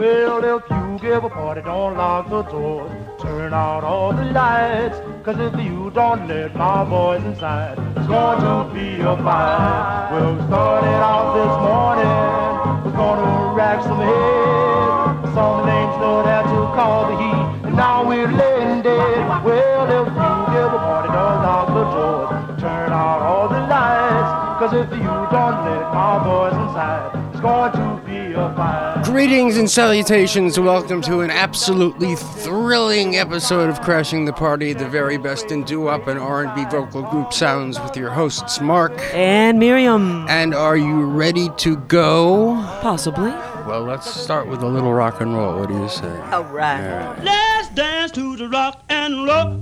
Well, if you give a party, don't lock the doors. Turn out all the lights. Cause if you don't let my boys inside, it's going to be a fight. Well, we started out this morning. We're gonna rack some heads. Some names know that to call the heat. And now we're laying dead. Well, if you give a party, don't lock the doors. Turn out all the lights. Cause if you don't let my boys inside, it's going to be a fight. Greetings and salutations. Welcome to an absolutely thrilling episode of Crashing the Party, the very best in doo-wop and R&B vocal group sounds with your hosts Mark and Miriam. And are you ready to go? Possibly. Well, let's start with a little rock and roll. What do you say? All right. All right. Let's dance to the rock and roll.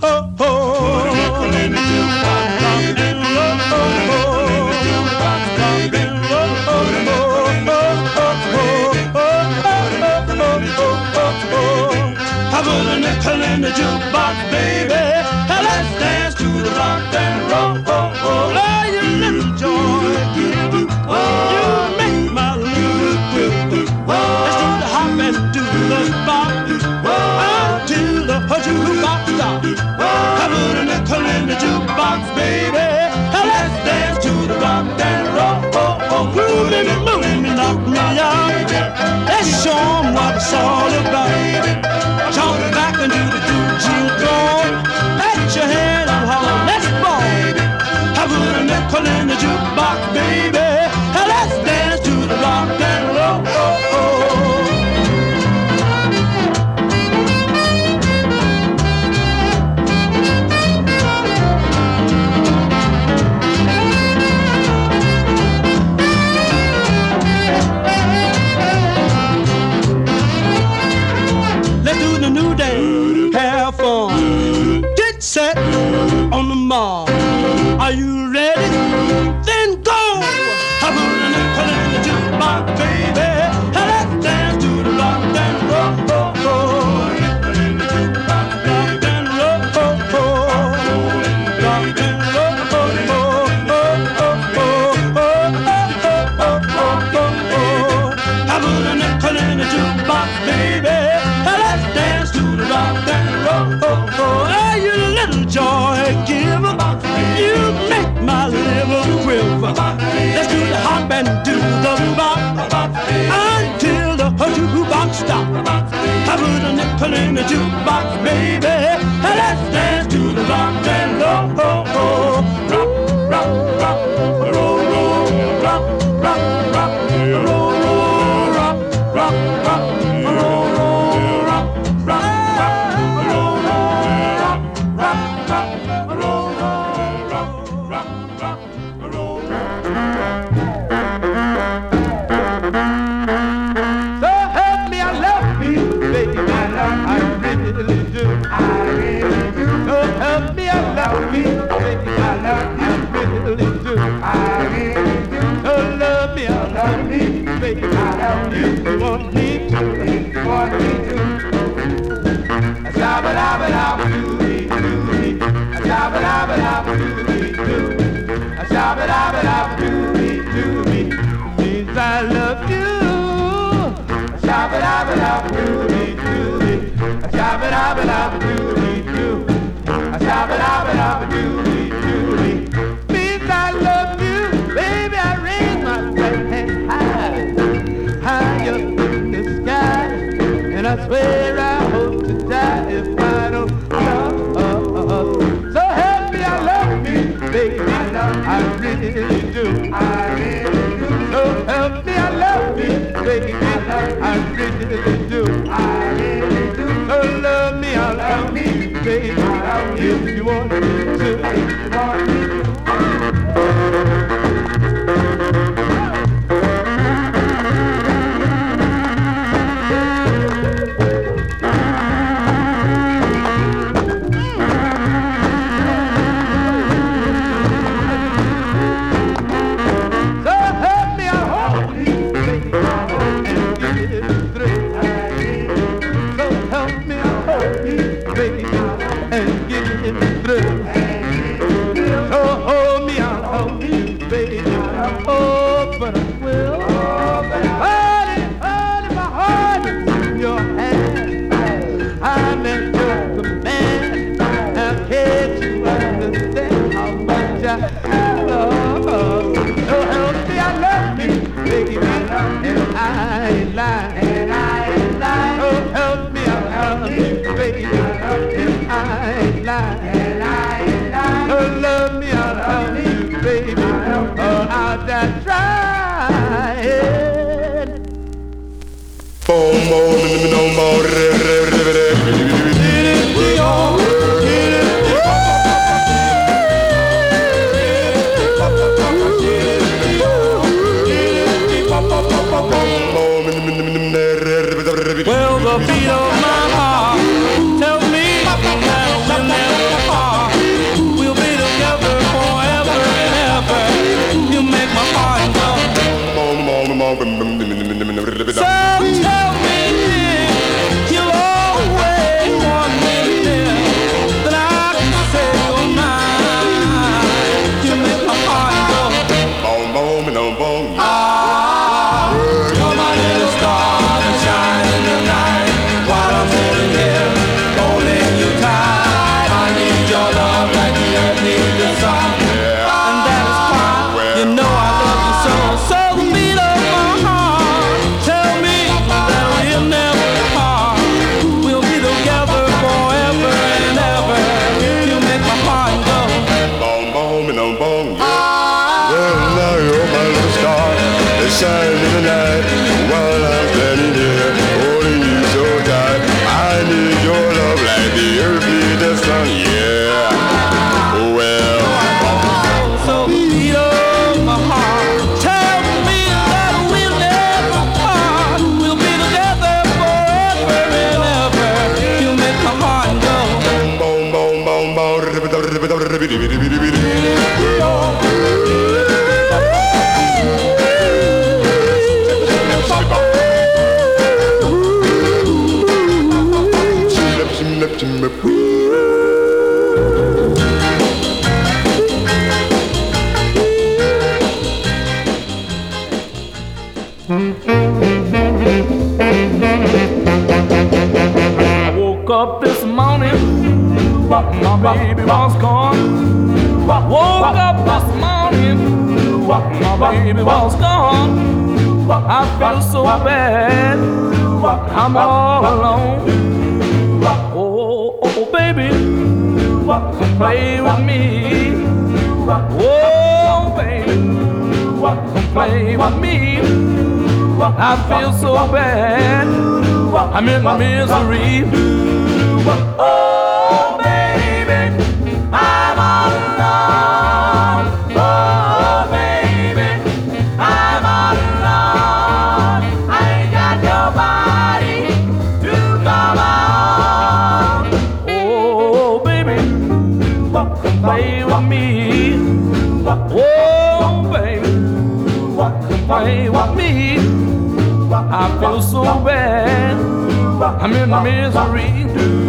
all about. Turn in the jukebox, baby. Let's dance. without me, baby. If you want me to. baby was gone. Woke up this morning, my baby was gone. I feel so bad, I'm all alone. Oh, oh, oh baby, play with me. Oh, baby, play with me. I feel so bad. I'm in my misery. Oh. I'm in misery.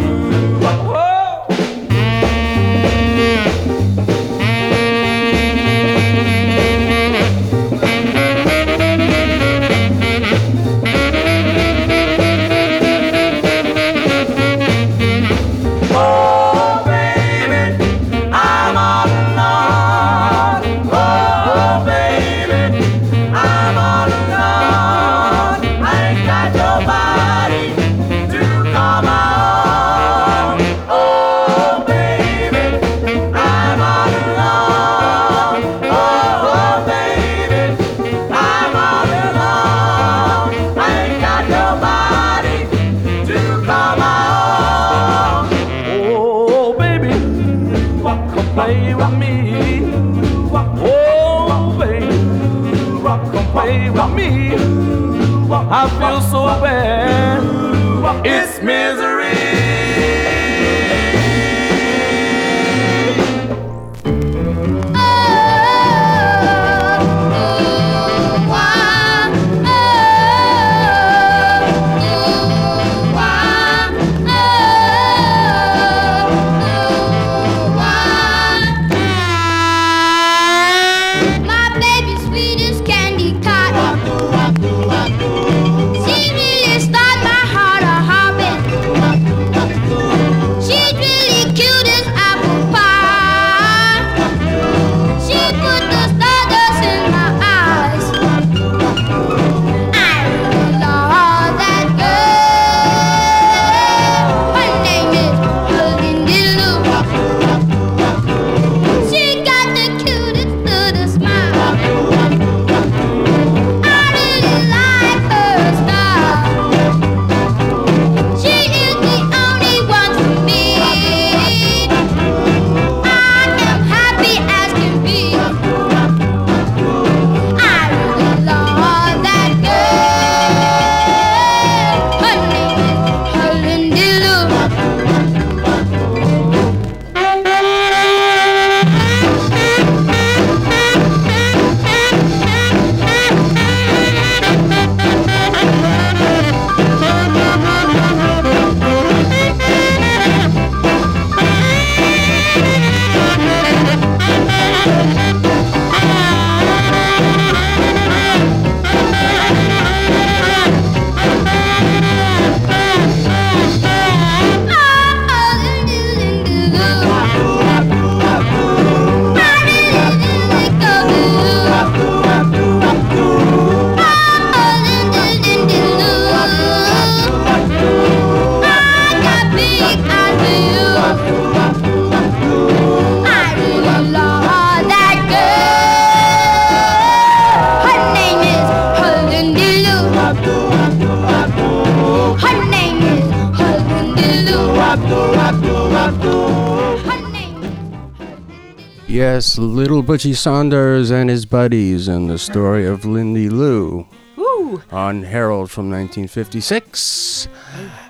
Yes, Little Butchie Saunders and his buddies and the story of Lindy Lou Woo! on Herald from 1956.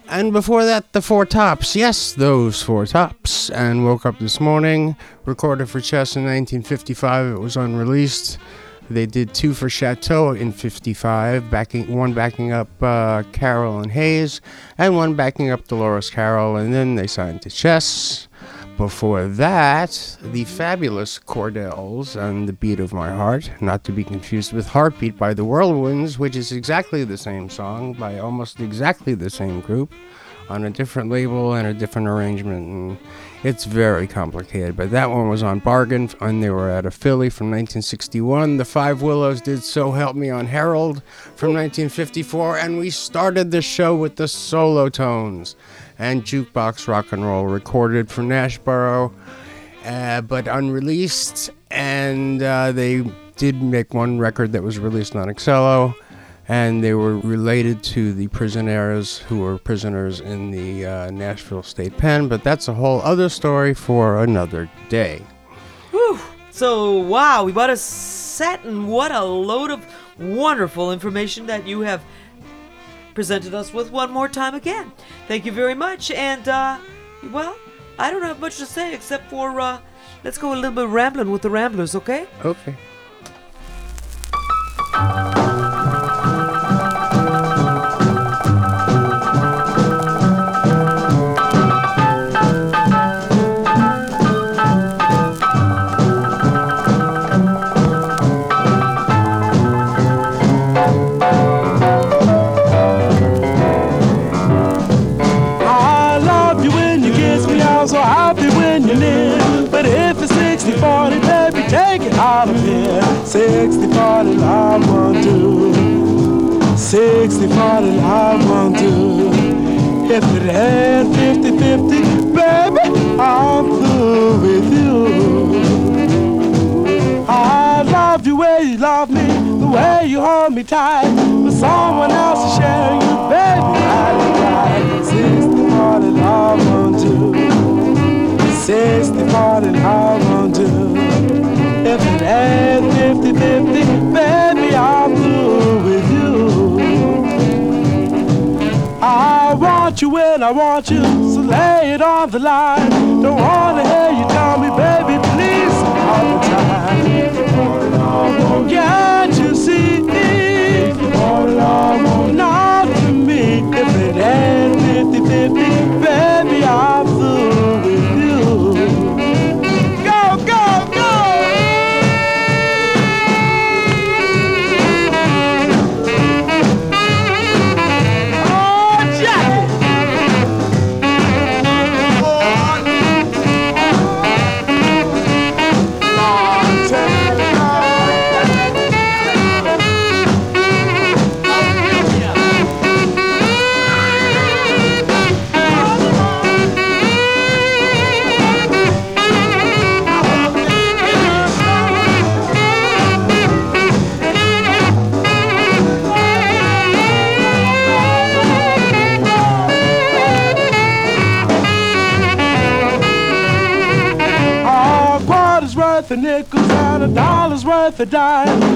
And before that, the Four Tops. Yes, those Four Tops. And woke up this morning, recorded for Chess in 1955. It was unreleased. They did two for Chateau in 55, backing one backing up uh, Carol and Hayes, and one backing up Dolores Carroll, and then they signed to Chess. Before that, the fabulous Cordells and The Beat of My Heart, not to be confused with Heartbeat by the Whirlwinds, which is exactly the same song by almost exactly the same group on a different label and a different arrangement. And it's very complicated, but that one was on Bargain, and they were out of Philly from 1961. The Five Willows did So Help Me on Herald from 1954, and we started the show with the Solotones and jukebox rock and roll recorded for Nashboro, uh, but unreleased. And uh, they did make one record that was released on Excello, and they were related to the Prisonaires who were prisoners in the uh, Nashville State Pen. But that's a whole other story for another day. Whew. So, wow, we bought a set, and what a load of wonderful information that you have presented us with one more time again. Thank you very much, and, uh, well, I don't have much to say except for, uh, let's go a little bit rambling with the Ramblers, okay? Okay. 60 40, I want to. If it ain't 50 50, baby, I'm through with you. I love you where you love me, the way you hold me tight. But someone else is sharing you, baby. I right. 60 40 love on to. 60 40 love on to. If it ain't 50 50, baby, want you when I want you, so lay it on the line. Don't wanna hear you tell me, baby, please, all the time. Can't you see? Not dollar's worth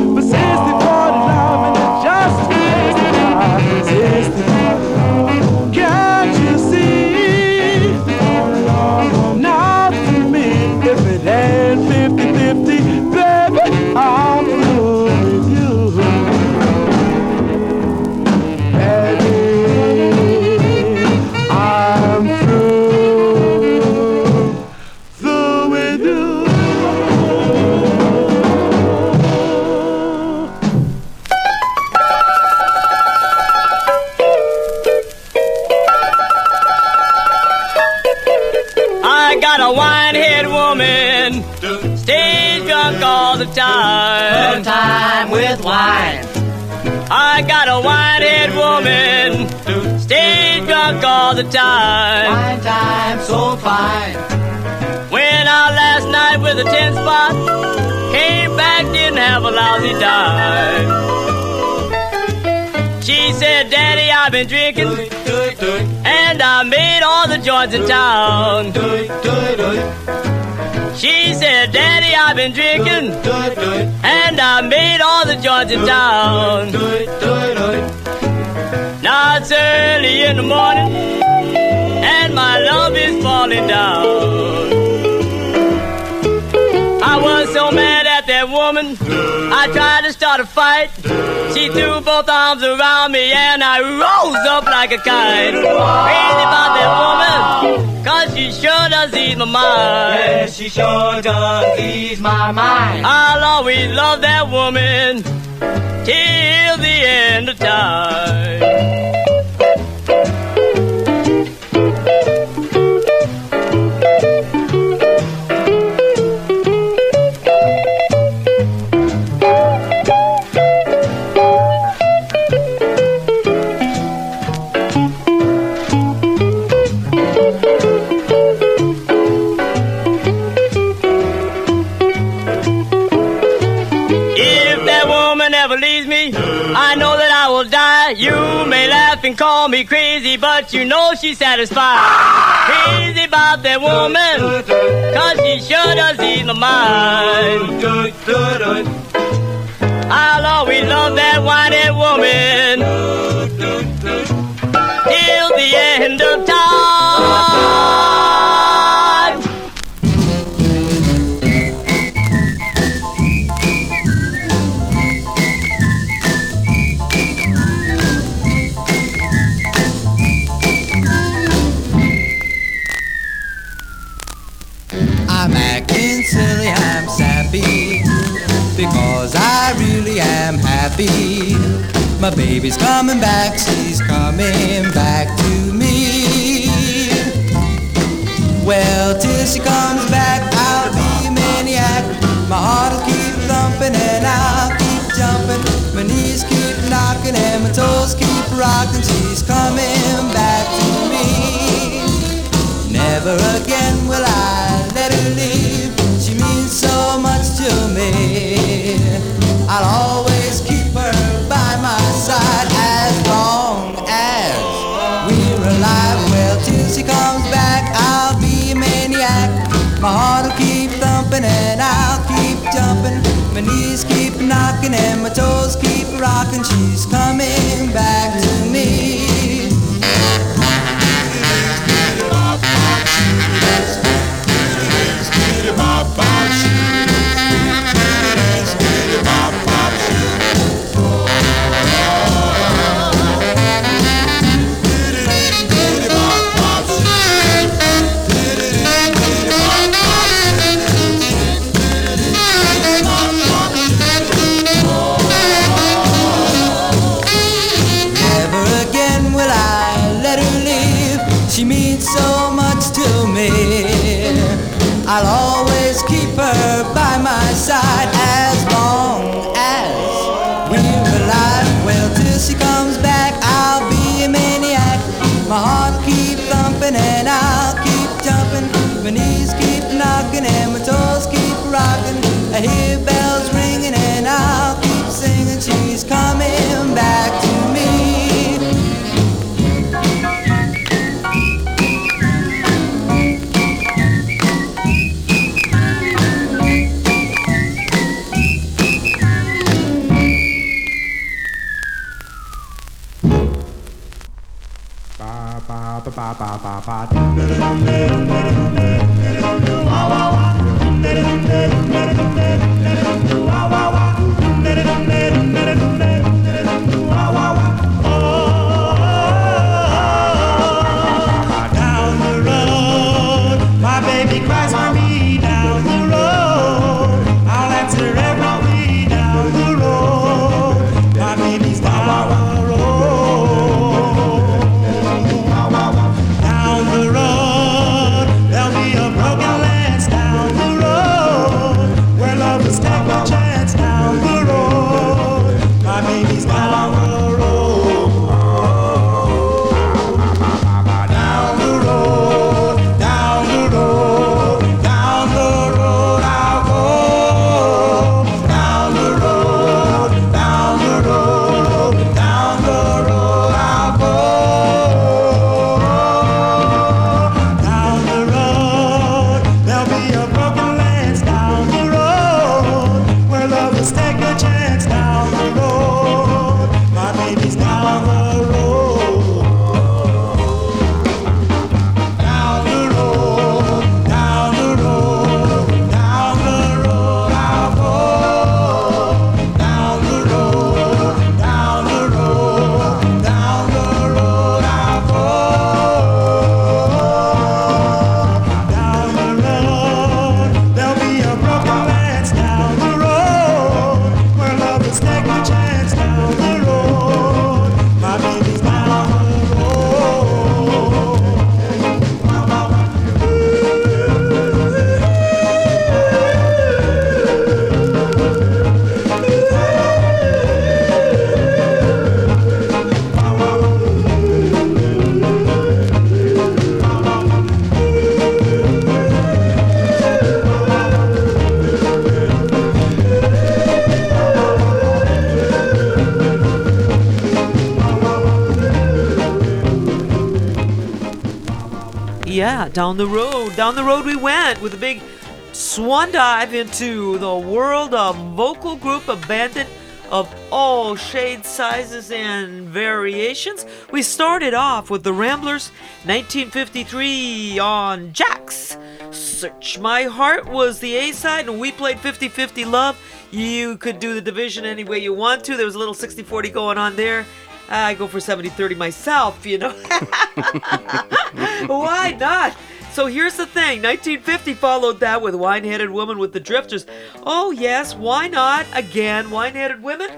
and I made all the town. She said, Daddy, I've been drinking, and I made all the joints in town. Now it's early in the morning, and my love is falling down. I was so mad at that woman, I tried to start a fight. She threw both arms around me, and I rose up like a kite. Crazy about that woman, cause she sure does ease my mind. Yes, she sure does ease my mind. I'll always love that woman till the end of time. You know she's satisfied. Crazy about that woman, cause she sure does ease my mind. I'll always love that whiny woman My baby's coming back, she's coming back to me. Well, till she comes back, I'll be a maniac. My heart'll keep thumping and I'll keep jumping. My knees keep knocking and my toes keep rocking. She's coming back to me. Never again will I let her leave. She means so much to me. I'll always My heart'll keep thumping and I'll keep jumping. My knees keep knocking and my toes keep rocking. She's coming back to me. Down down the road. Down the road we went with a big swan dive into the world of vocal group abandoned of all shades, sizes, and variations. We started off with the Ramblers 1953 on Jax. Search My Heart was the A side, and we played 50 50 Love. You could do the division any way you want to. There was a little 60 40 going on there. I go for 70 30 myself, you know. Why not? So here's the thing 1950 followed that with Wine Headed Woman with the Drifters. Oh, yes, why not? Again, Wine Headed Women?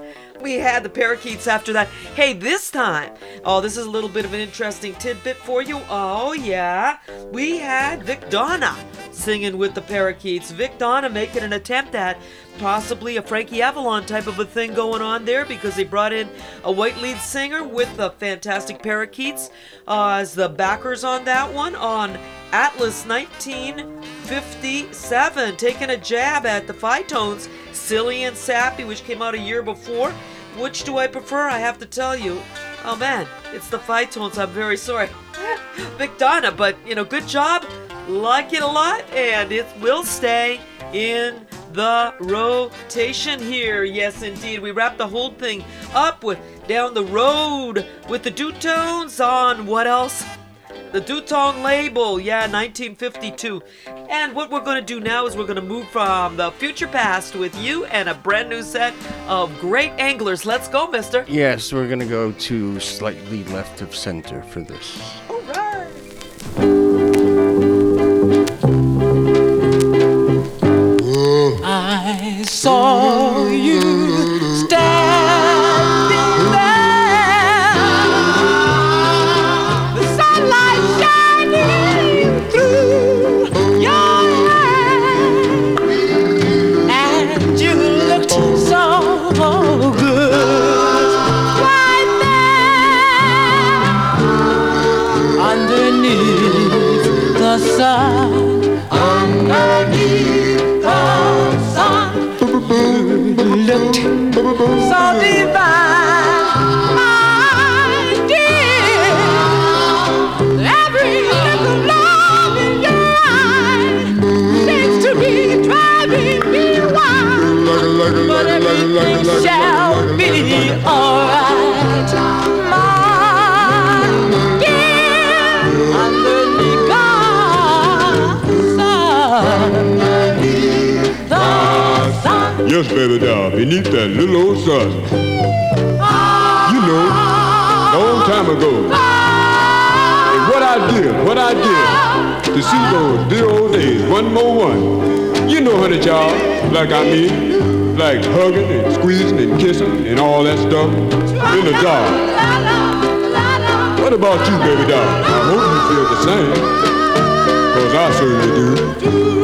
We had the Parakeets after that. Hey, this time, oh, this is a little bit of an interesting tidbit for you. Oh, yeah, we had Vic Donna singing with the Parakeets. Vic Donna making an attempt at possibly a Frankie Avalon type of a thing going on there because they brought in a white lead singer with the fantastic Parakeets uh, as the backers on that one on Atlas 1957, taking a jab at the Fi-Tones, Silly and Sappy, which came out a year before. Which do I prefer? I have to tell you. Oh man, it's the Fi-Tones. I'm very sorry. Vic Donna, but you know, good job. Like it a lot, and it will stay in the rotation here. Yes, indeed. We wrap the whole thing up with Down the Road with the Dutones on what else? The Dutone label, yeah, 1952. And what we're going to do now is we're going to move from the future past with you and a brand new set of great anglers. Let's go, mister. Yes, we're gonna go to slightly left of center for this. All right. I saw you Yes, baby doll, beneath that little old sun. You know, long time ago. And what I did, what I did to see those dear old days, one more one. You know, honey child, like I mean, like hugging and squeezing and kissing and all that stuff in the dark. What about you, baby doll? I hope you feel the same. Cause I certainly do.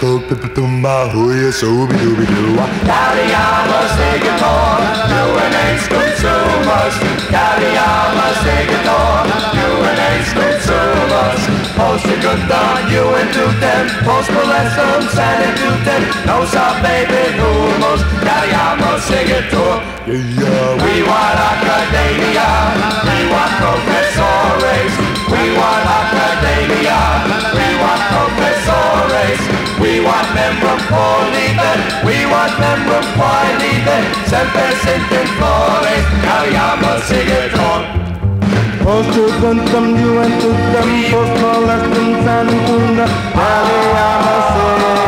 Hey, kaiko, pipatumba, hooya, sooby dooby doo. Kariyama Stegator, UNH consumers. Kariyama Stegator, UNH consumers. Post a good dog, you and two ten. Post molestum, Santa Newton. No sub baby humors. Kariyama Stegator. Yeah, yeah, We want academia. We want professores. want them from Paul we want them from Paul sempre senten flores, cariamo sigurton. Postu contam juventutam, post molestum santum, cariamo sigurton.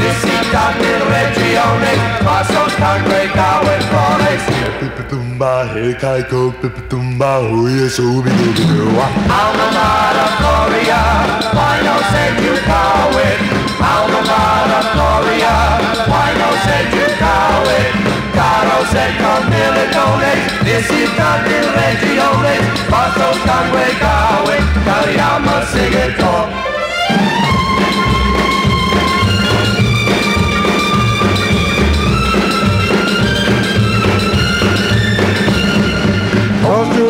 Visita mil regiones, pasos tan recauentores. Pipitumba, hecaiko, why no send you cowing? Alma mater Gloria, why no send you cowing? Caros en comilitones, visita mil regiones, pasos tan recauentores. Sing it all.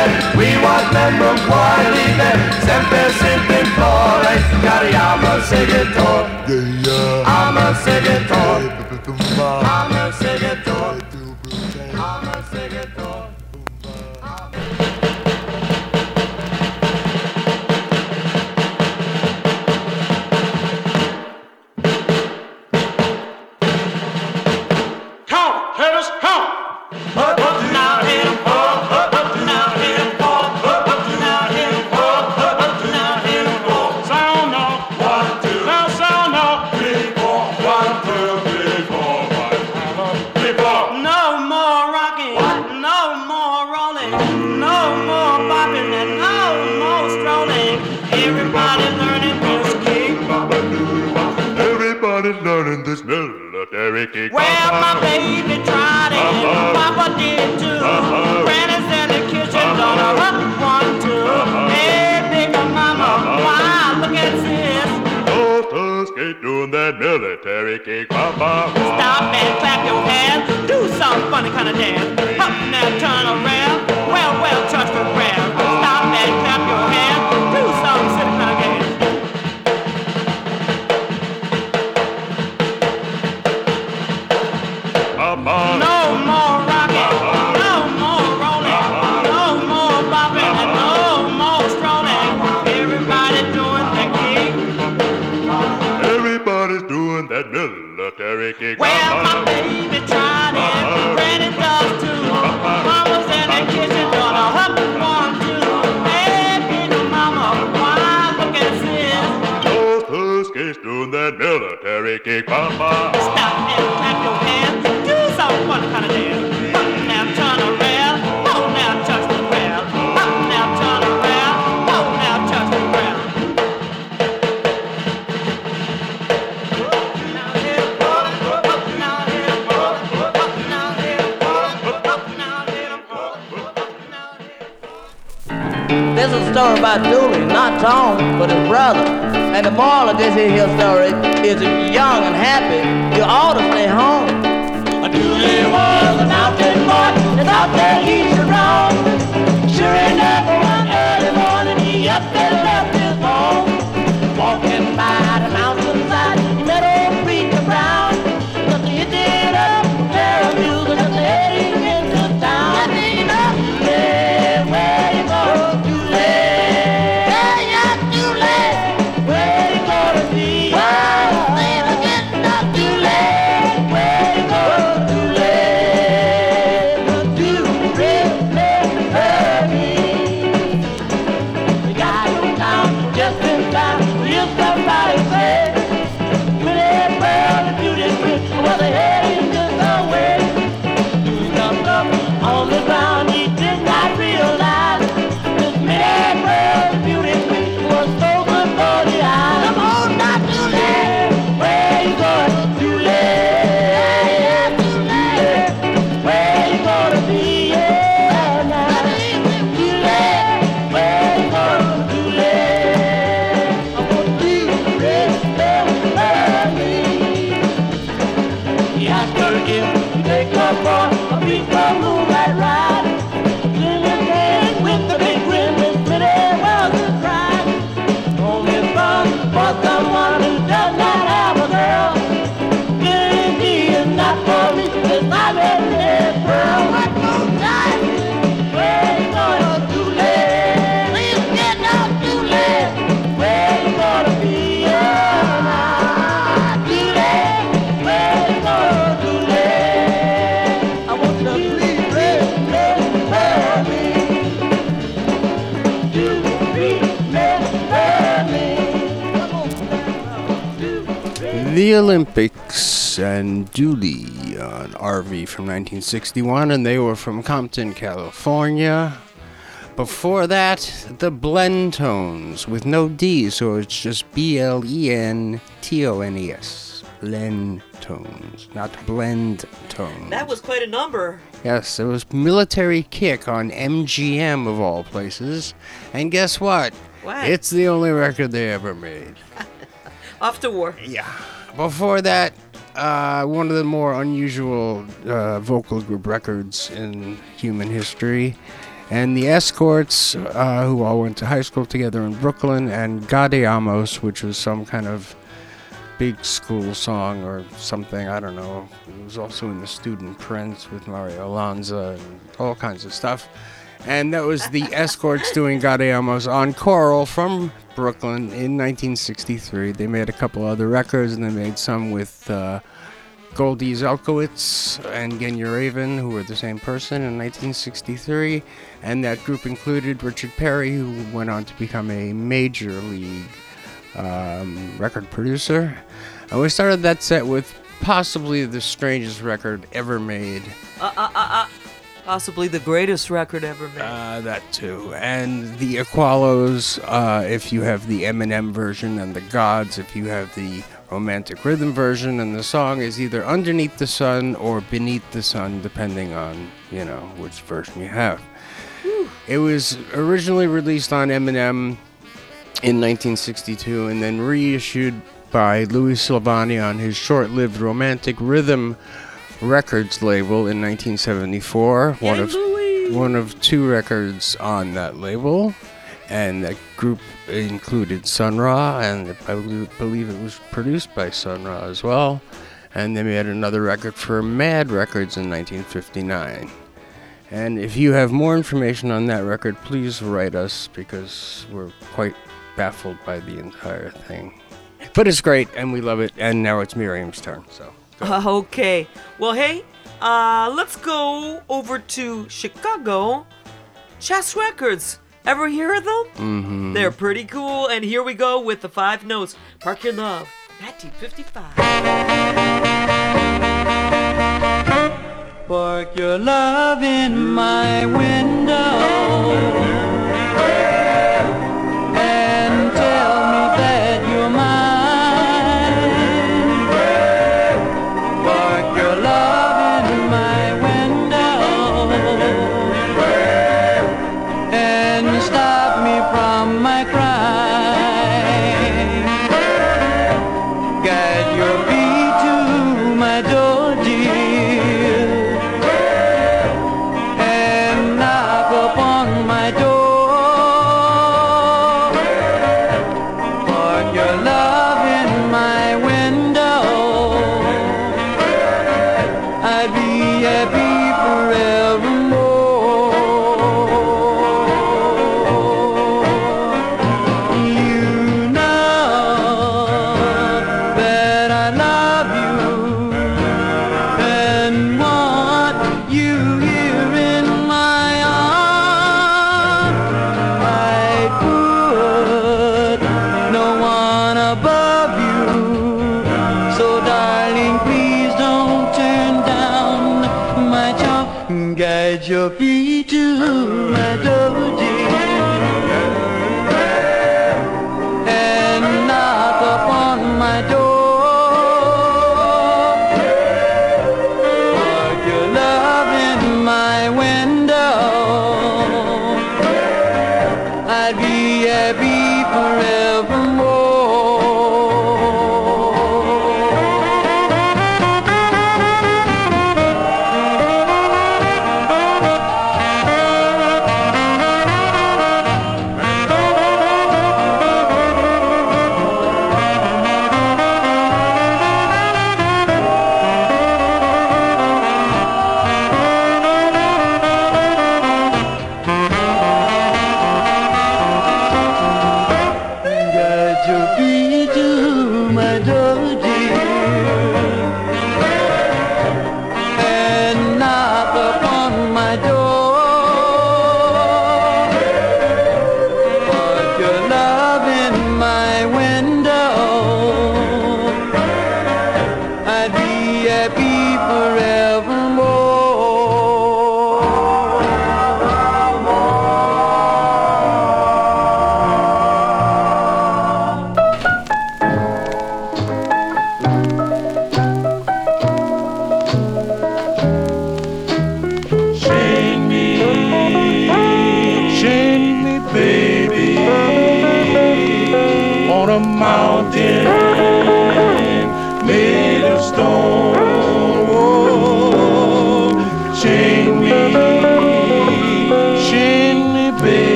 them, we want membro quale, sempre sempre in flore, cariamo il seguitore, yeah, yeah. ama il. The Olympics and Dooley on uh, Arvee from 1961, and they were from Compton, California. Before that, the Blentones with no D, so it's just B L E N T O N E S. Blend Tones, not Blend Tones. That was quite a number. Yes, it was Military Kick on MGM of all places. And guess what? What? It's the only record they ever made. Off war. Yeah. Before that, uh, one of the more unusual uh, vocal group records in human history. And the Escorts, uh, who all went to high school together in Brooklyn, and Gaudeamus, which was some kind of big school song or something, I don't know. It was also in the Student Prince with Mario Lanza and all kinds of stuff. And that was the Escorts doing Gaudeamus on Coral from Brooklyn in 1963. They made a couple other records and they made some with uh, Goldie Zelkowitz and Genya Ravan, who were the same person in 1963. And that group included Richard Perry, who went on to become a major league um, record producer. And we started that set with possibly the strangest record ever made. Uh, uh, uh, uh. Possibly the greatest record ever made. Uh, that too. And the Aqualos, uh, if you have the Eminem version, and the Gods, if you have the romantic rhythm version. And the song is either Underneath the Sun or Beneath the Sun, depending on, you know, which version you have. It was originally released on Eminem in 1962 and then reissued by Louis Silvani on his short lived Romantic Rhythm Records label in 1974. One of one of two records on that label, and that group included Sun Ra, and I believe- it was produced by Sun Ra as well. And then we had another record for Mad Records in 1959. And if you have more information on that record, please write us because we're quite baffled by the entire thing. But it's great, and we love it. And now it's Miriam's turn. So Uh, okay. Well, hey, uh, let's go over to Chicago. Chess Records. Ever hear of them? Mhm. They're pretty cool. And here we go with the five notes. Park Your Love, 1955. Park your love in my window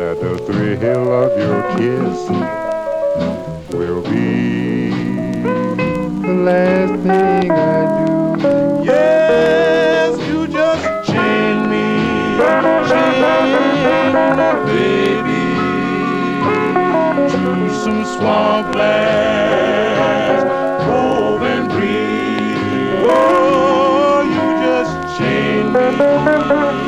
that the thrill of your kiss will be the last thing I do. Yes, you just chain me, chain me, baby, to some swampland, cold and breeze. Oh, you just chain me.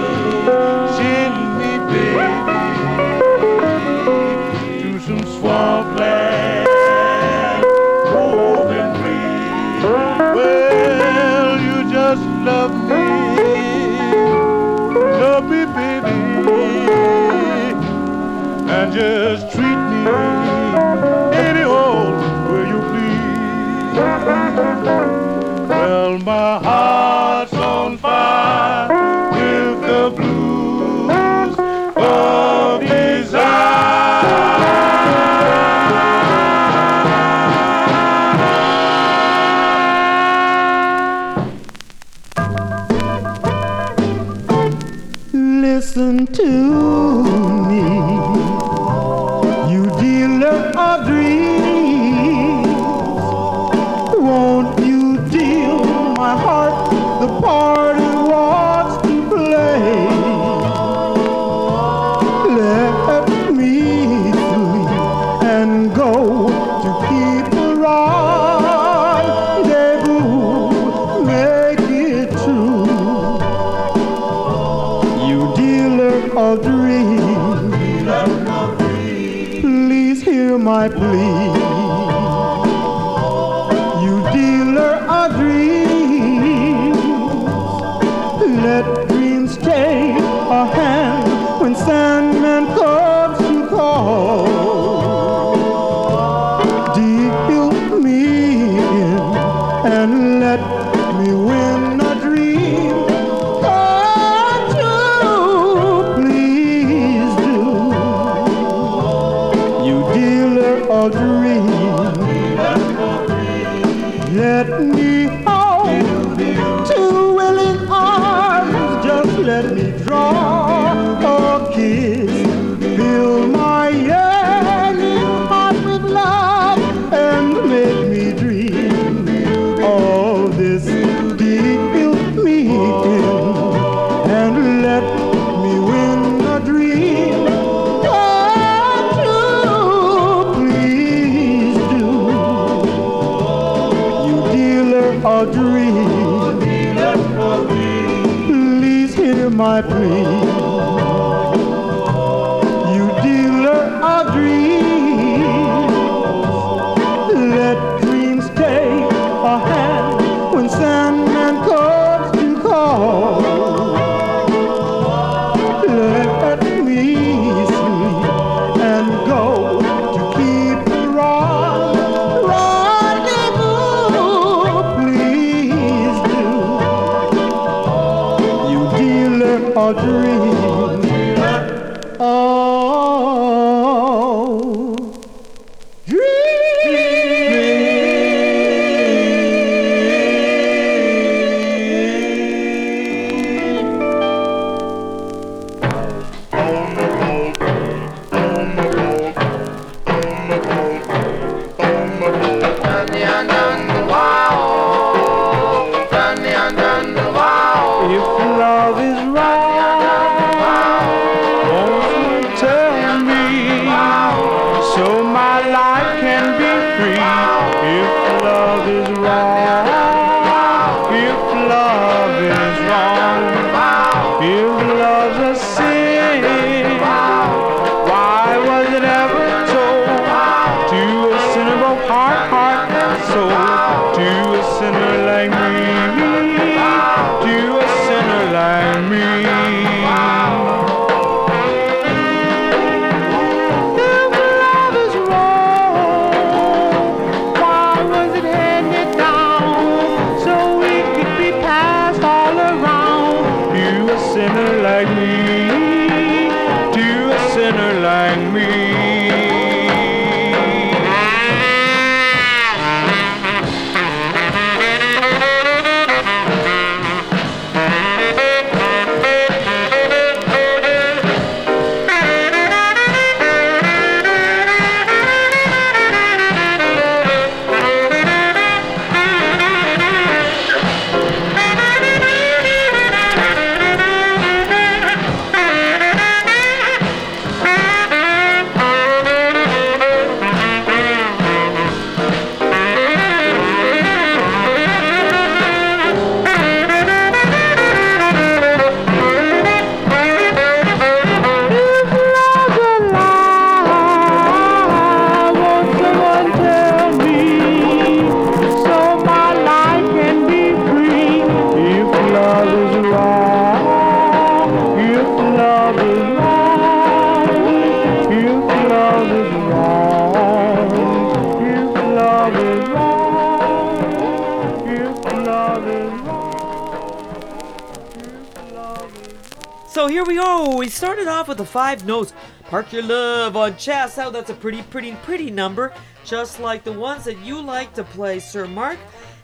Five notes. Park your love on chess. Oh, that's a pretty, pretty, pretty number. Just like the ones that you like to play, Sir Mark.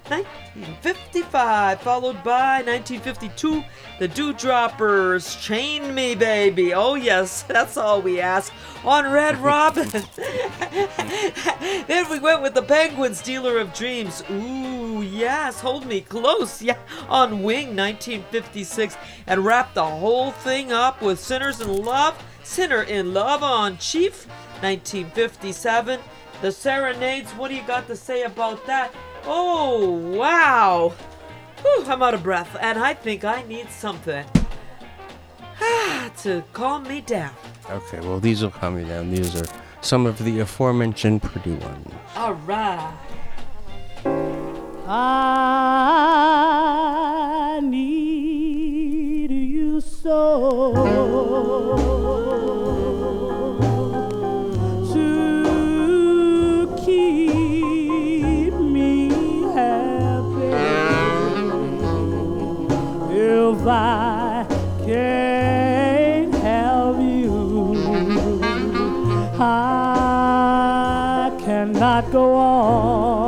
1955, followed by 1952, the Du Droppers, Chain Me Baby. Oh, yes, that's all we ask. On Red Robin. then we went with the Penguins, Dealer of Dreams. Ooh, yes, Hold Me Close. Yeah, on Wing, 1956. And wrapped the whole thing up with Sinners in Love, Sinner in Love on Chief, 1957. The Serenades, what do you got to say about that? Oh, wow. Whew, I'm out of breath, and I think I need something to calm me down. Okay, well, these will calm me down. These are some of the aforementioned pretty ones. All right. I need you so to keep me happy. If I can't have you, I cannot go on.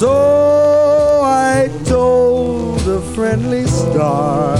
So I told the friendly star,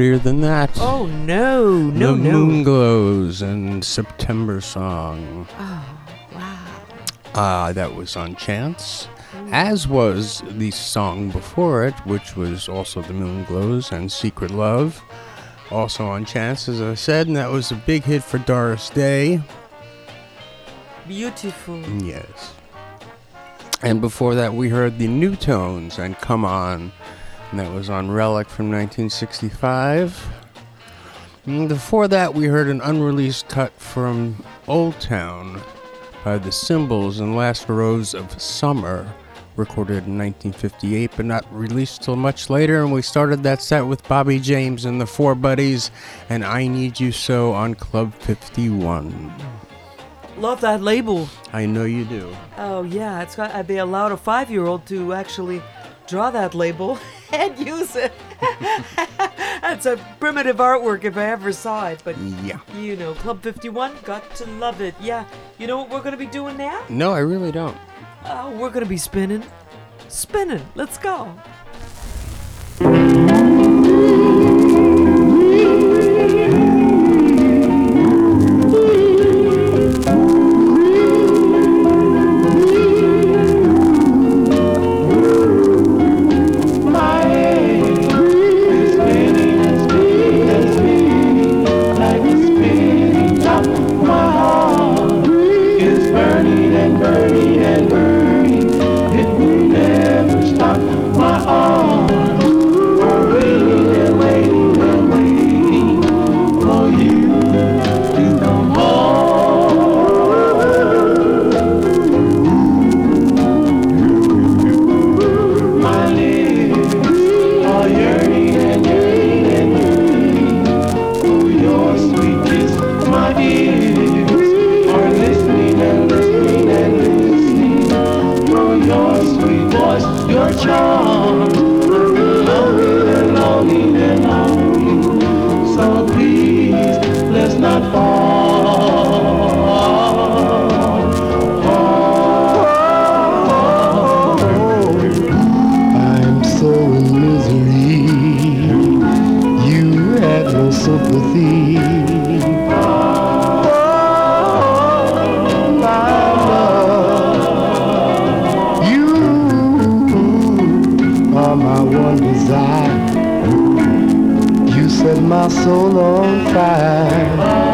prettier than that. Oh no, no, the no. moon glows and September song. Oh, wow. Uh, that was on Chance, as was the song before it, which was also The Moonglows and Secret Love. Also on Chance, as I said, and that was a big hit for Doris Day. Beautiful. Yes. And before that, we heard the New Tones and Come On, and that was on Relic from 1965. And before that, we heard an unreleased cut from Old Town by the Symbols and Last Rose of Summer, recorded in 1958, but not released till much later. And we started that set with Bobby James and the Four Buddies and I Need You So on Club 51. Love that label. I know you do. Oh yeah, it's got. Uh, they allowed a five-year-old to actually draw that label and use it. That's a primitive artwork if I ever saw it. But Yeah. you know, Club 51, got to love it. Yeah. You know what we're gonna be doing now? No, I really don't. Oh, we're gonna be spinning, spinning. Let's go. My soul on fire.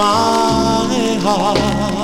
My heart.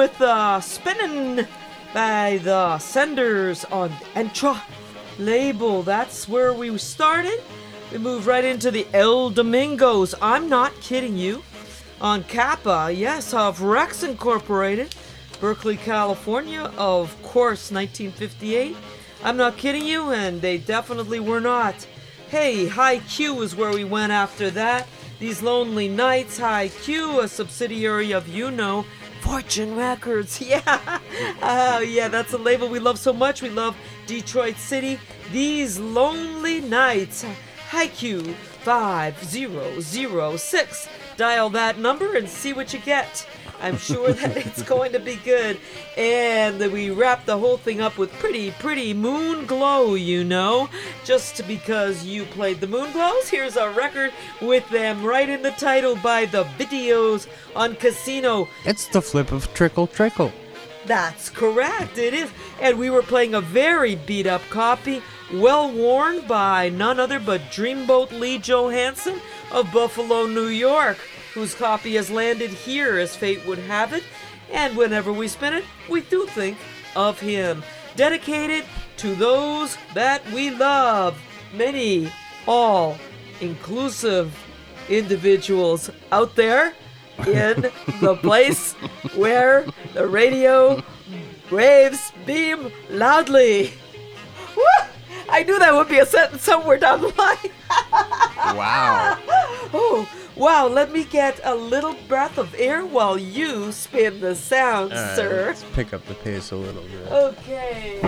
With uh, Spinning by the Senders on Entra label. That's where we started. We moved right into the El Domingos. I'm not kidding you. On Kappa, yes, of Rex Incorporated, Berkeley, California, of course, 1958. I'm not kidding you, and they definitely were not. Hey, Hi-Q is where we went after that. These Lonely Nights, Hi-Q, a subsidiary of You Know, Fortune Records. Yeah. Oh, yeah, that's a label we love so much. We love Detroit City. These Lonely Nights, Hi-Q 5006. Dial that number and see what you get. I'm sure that it's going to be good. And we wrap the whole thing up with pretty, pretty moon glow, you know. Just because you played the Moonglows, here's a record with them right in the title by the videos on Casino. It's the flip of Trickle Trickle. That's correct, it is. And we were playing a very beat up copy, well worn by none other but Dreamboat Lee Johansson of Buffalo, New York, whose copy has landed here as fate would have it. And whenever we spin it, we do think of him. Dedicated to those that we love. Many, all, inclusive individuals out there in the place where the radio waves beam loudly. Woo! I knew that would be a sentence somewhere down the line. Wow. oh, wow. Let me get a little breath of air while you spin the sounds, All right, sir. let's pick up the pace a little bit. Okay.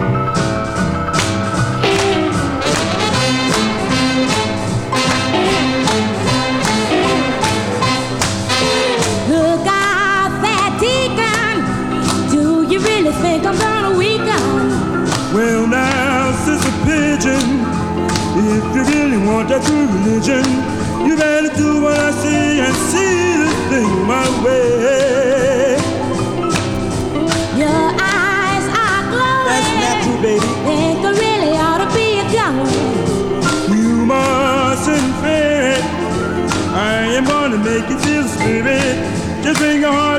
Look out, that deacon. Do you really think I'm gonna weaken? Well, now, sister pigeon, if you really want that true religion, you better do what I say and see this thing my way. Your eyes are glowing. That's natural, baby. Think I really ought to be a going. You mustn't fret. I am gonna make you feel spirit. Just bring your heart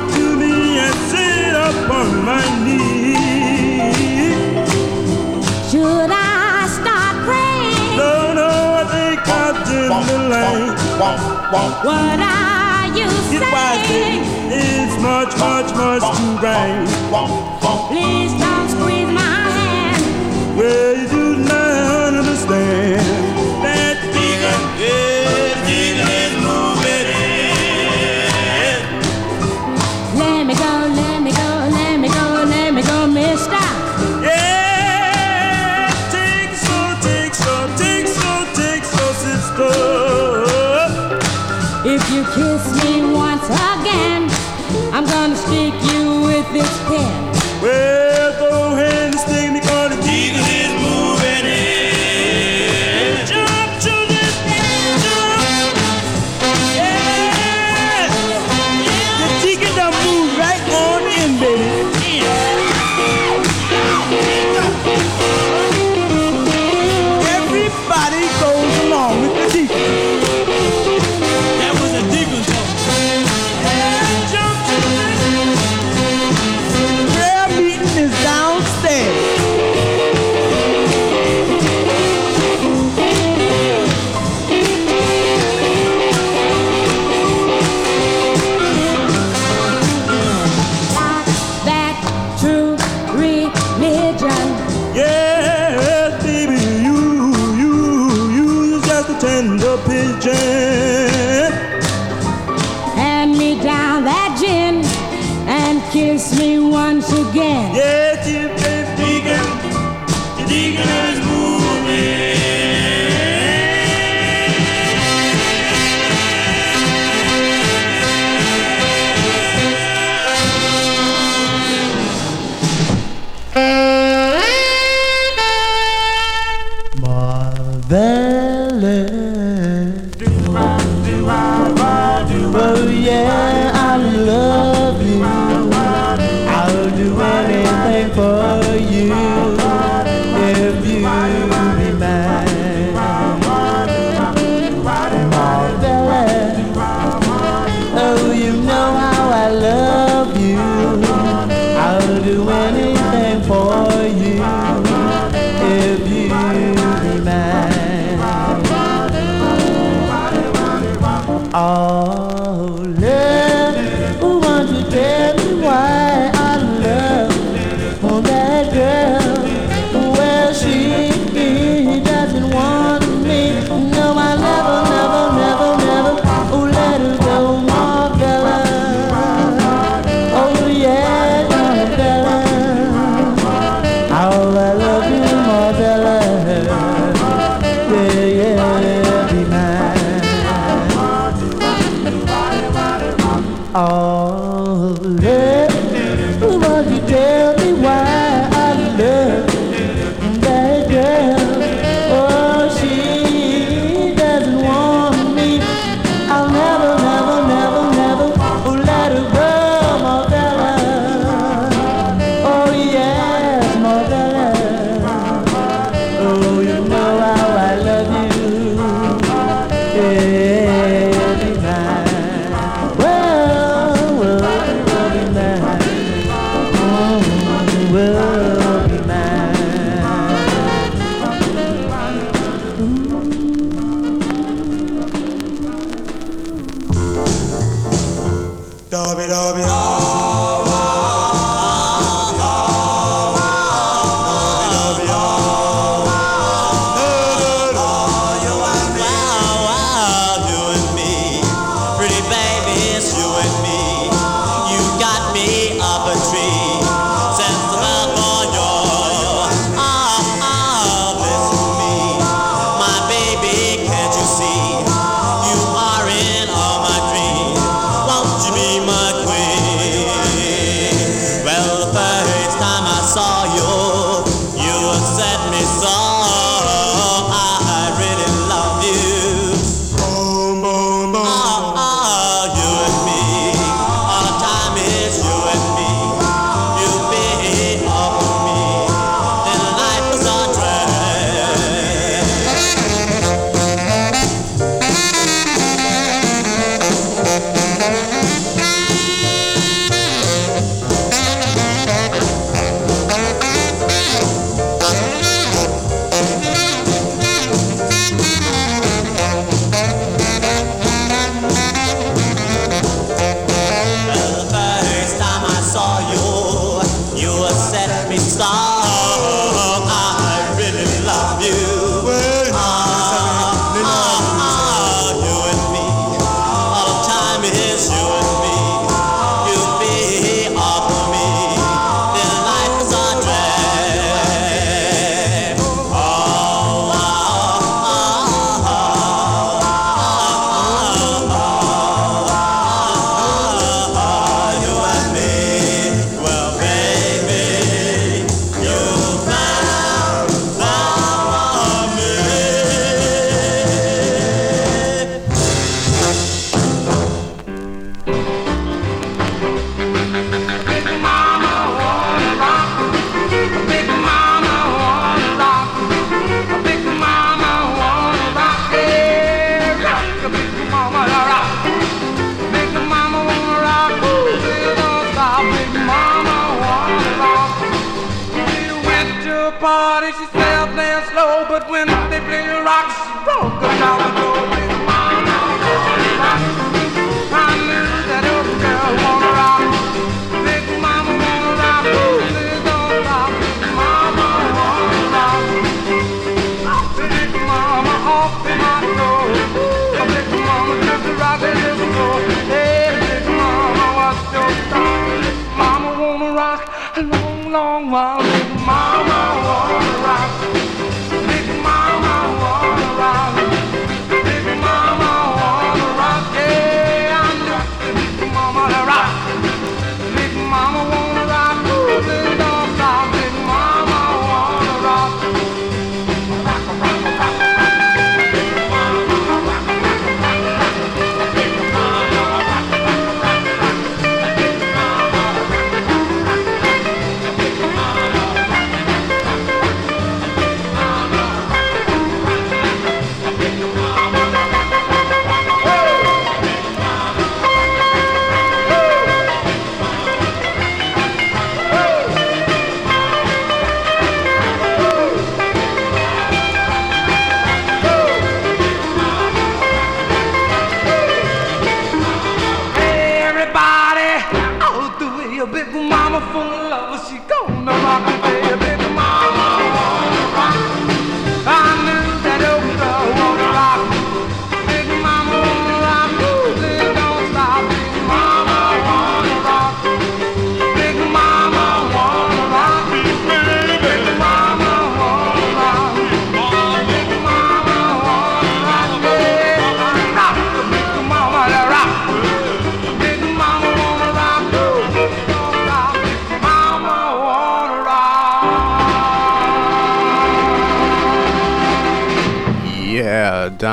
womp, womp. What are you it saying? It's much, much, much womp, too bright. Please don't squeeze my hand. Wait.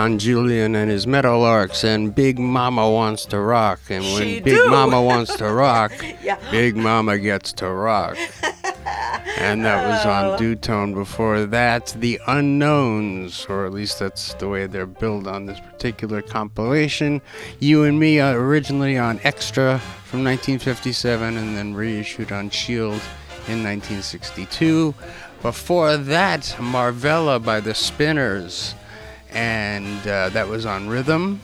Don Julian and his Meadowlarks and Big Mama wants to rock. And when She Big do. Mama wants to rock, Yeah. Big Mama gets to rock. And that was Oh. on Dootone before that. The Unknowns, or at least that's the way they're billed on this particular compilation. You and Me uh, originally on Extra from 1957 and then reissued on Shield in 1962. Before that, Marvella by the Spinners, and uh, that was on Rhythm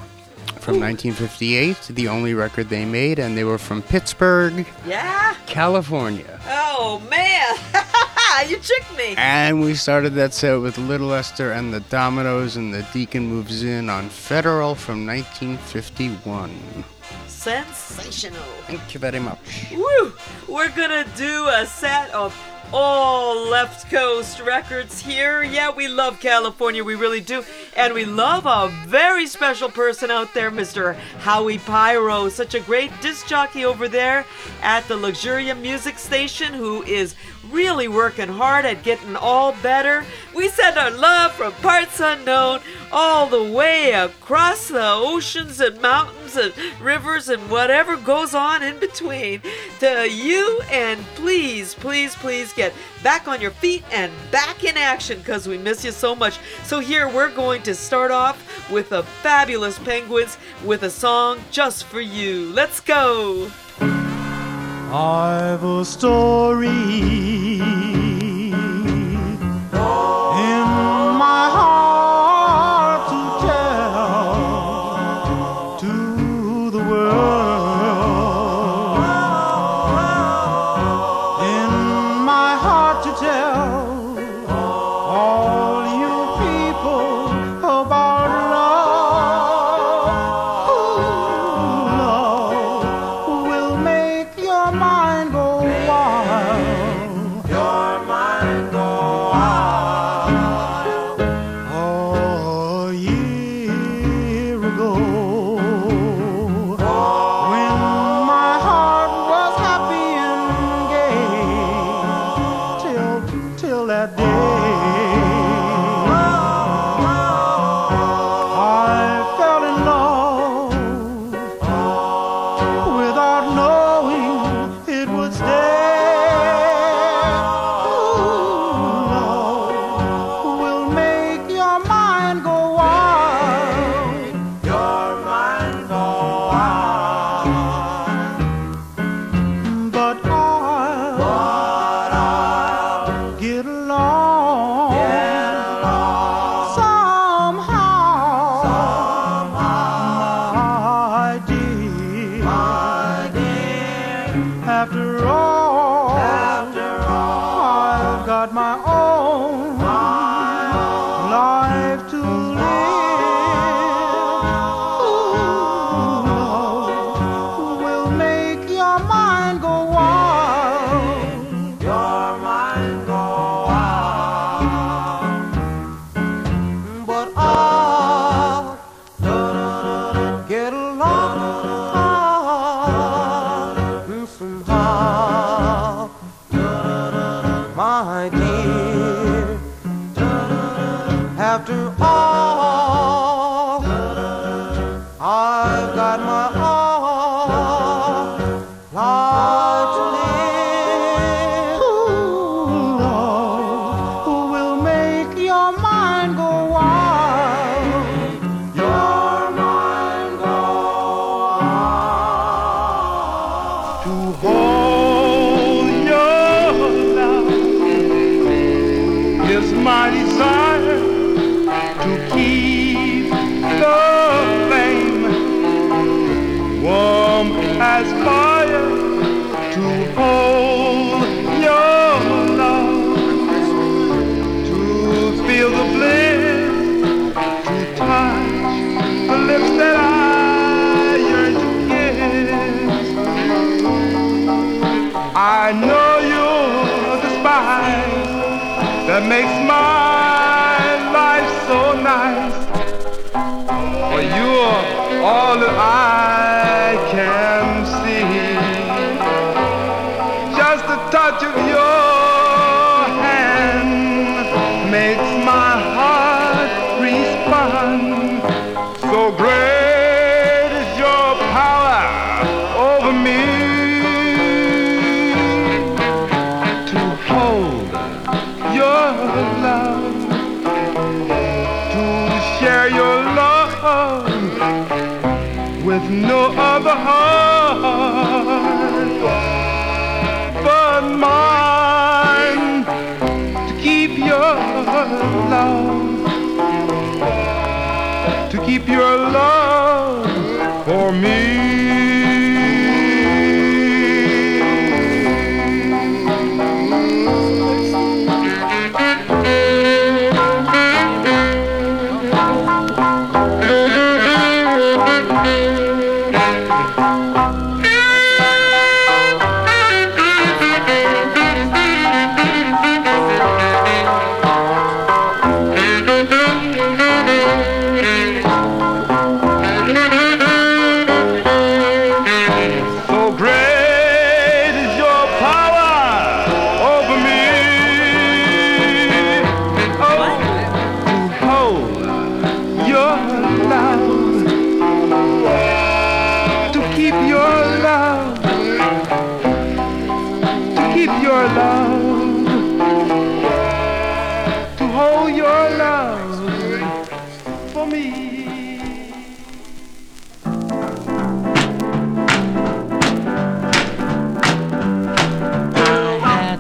from 1958, the only record they made, and they were from Pittsburgh, Yeah? California. Oh, man. you tricked me. And we started that set with Little Esther and the Dominoes, and the Deacon moves in on Federal from 1951. Sensational. Thank you very much. Woo! We're gonna do a set of all left coast records here. Yeah, we love California, we really do. And we love a very special person out there, Mr. Howie Pyro. Such a great disc jockey over there at the Luxuria Music Station who is really working hard at getting all better. We send our love from parts unknown all the way across the oceans and mountains and rivers and whatever goes on in between to you. And please, please, please get back on your feet and back in action because we miss you so much. So, here we're going to start off with the fabulous Penguins with a song just for you. Let's go. I've a story. In my heart get along.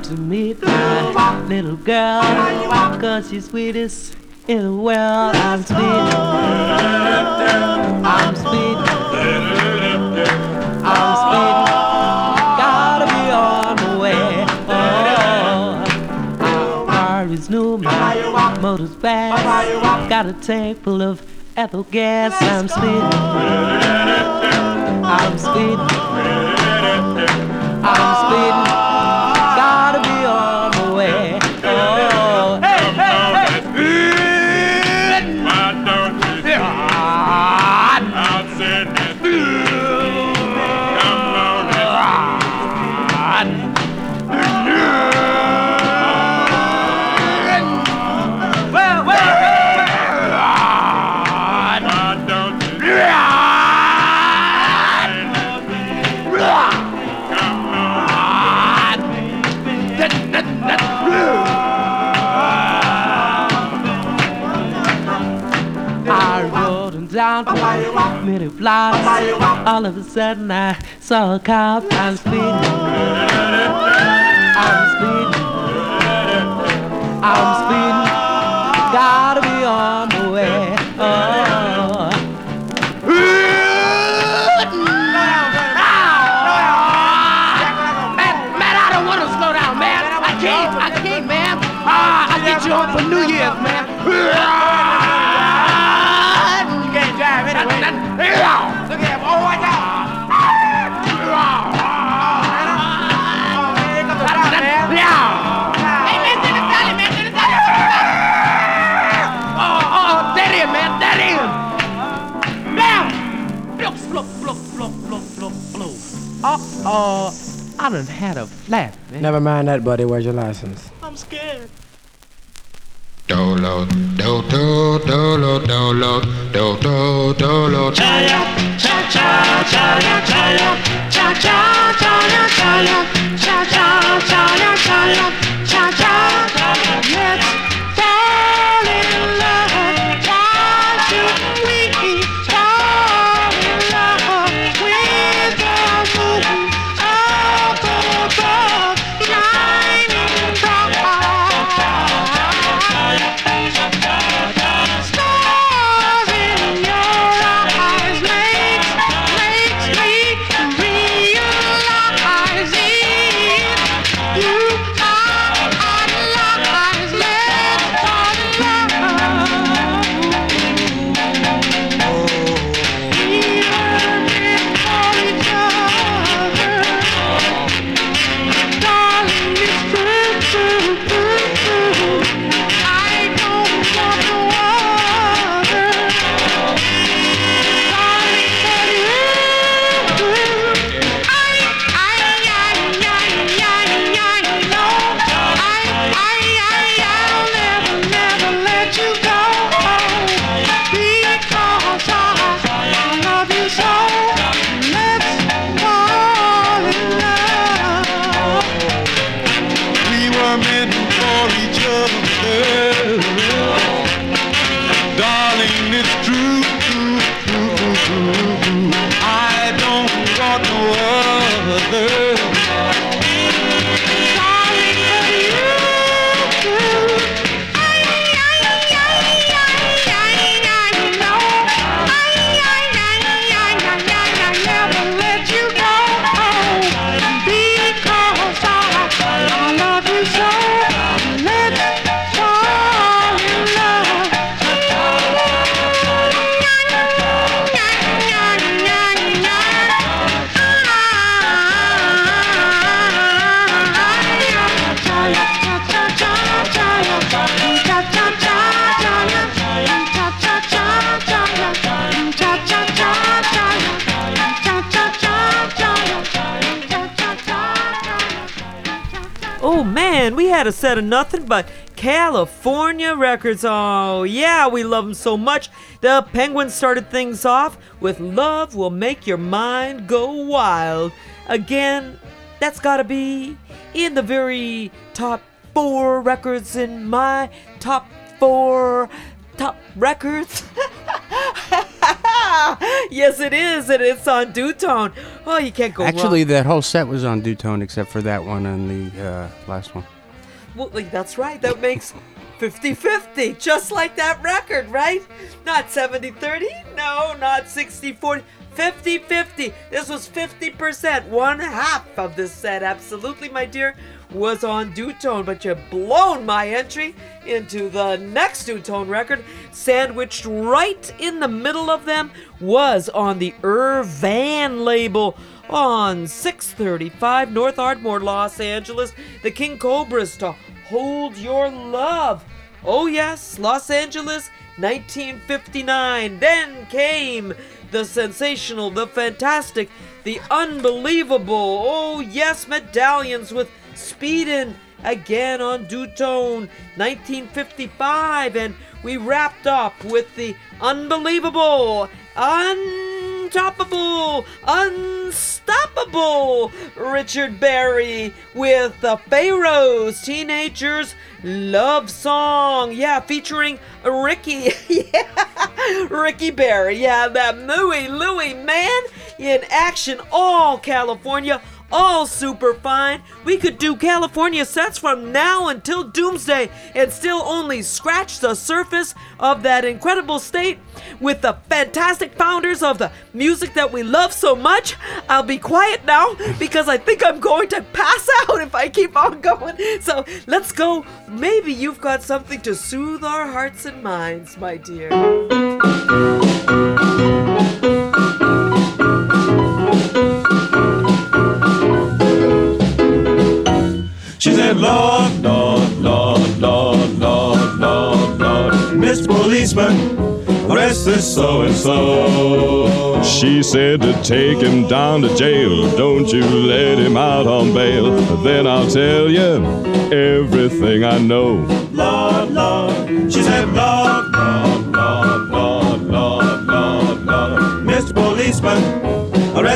to meet my little girl Cause she's sweetest in the world. I'm sweet. I'm sweet. I'm sweet. Gotta be on the way. Oh, car is new, my motor's fast Got a tank full of ethyl gas. I'm sweet. I'm sweet. I'm sweet. blocks. All of a sudden I saw a cop. I'm speeding. I'm speeding. I'm speeding. Gotta be on the way. Oh. I can't, I can't, man. Ah, I'll get you home for New Year's, man. Look at him. Oh, watch out. Uh-oh, I done had a flat, man. Never mind that, buddy. Where's your license? I'm scared. Do lo do do do lo do do do do cha ya cha cha cha ya cha ya cha cha cha ya cha ya cha cha cha ya cha ya cha cha cha ya other. Set of nothing but California records. Oh yeah, we love them so much. The Penguins started things off with Love Will Make Your Mind Go Wild. Again, that's gotta be in the very top four records in my top four top records. yes, it is, and it's on Dootone. Oh, you can't go Actually, wrong. that whole set was on Dootone except for that one and the uh, last one. Well, that's right. That makes 50 50, just like that record, right? Not 70 30, no, not 60 40. 50 50. This was 50%. One half of this set, absolutely, my dear, was on Dootone. But you've blown my entry into the next Dootone record. Sandwiched right in the middle of them was on the Irvan label on 635 North Ardmore, Los Angeles. The King Cobras to Hold Your Love. Oh, yes, Los Angeles, 1959. Then came the sensational, the fantastic, the unbelievable. Oh, yes, medallions with Speedin' again on Dootone, 1955. And we wrapped up with the unbelievable, untoppable, unstoppable unstoppable Richard Berry with the Pharaohs Teenagers Love Song. Yeah, featuring Ricky. yeah, Ricky Berry. Yeah, that Louie Louie man in action. All California. All super fine. We could do California sets from now until doomsday and still only scratch the surface of that incredible state with the fantastic founders of the music that we love so much. I'll be quiet now because I think I'm going to pass out if I keep on going. So let's go. Maybe you've got something to soothe our hearts and minds, my dear. She said, Lord, Lord, Lord, Lord, Lord, Lord, Lord, Mr. Policeman, arrest this so and so. She said to take him down to jail. Don't you let him out on bail. Then I'll tell you everything I know. Lord, Lord. She said, Lord,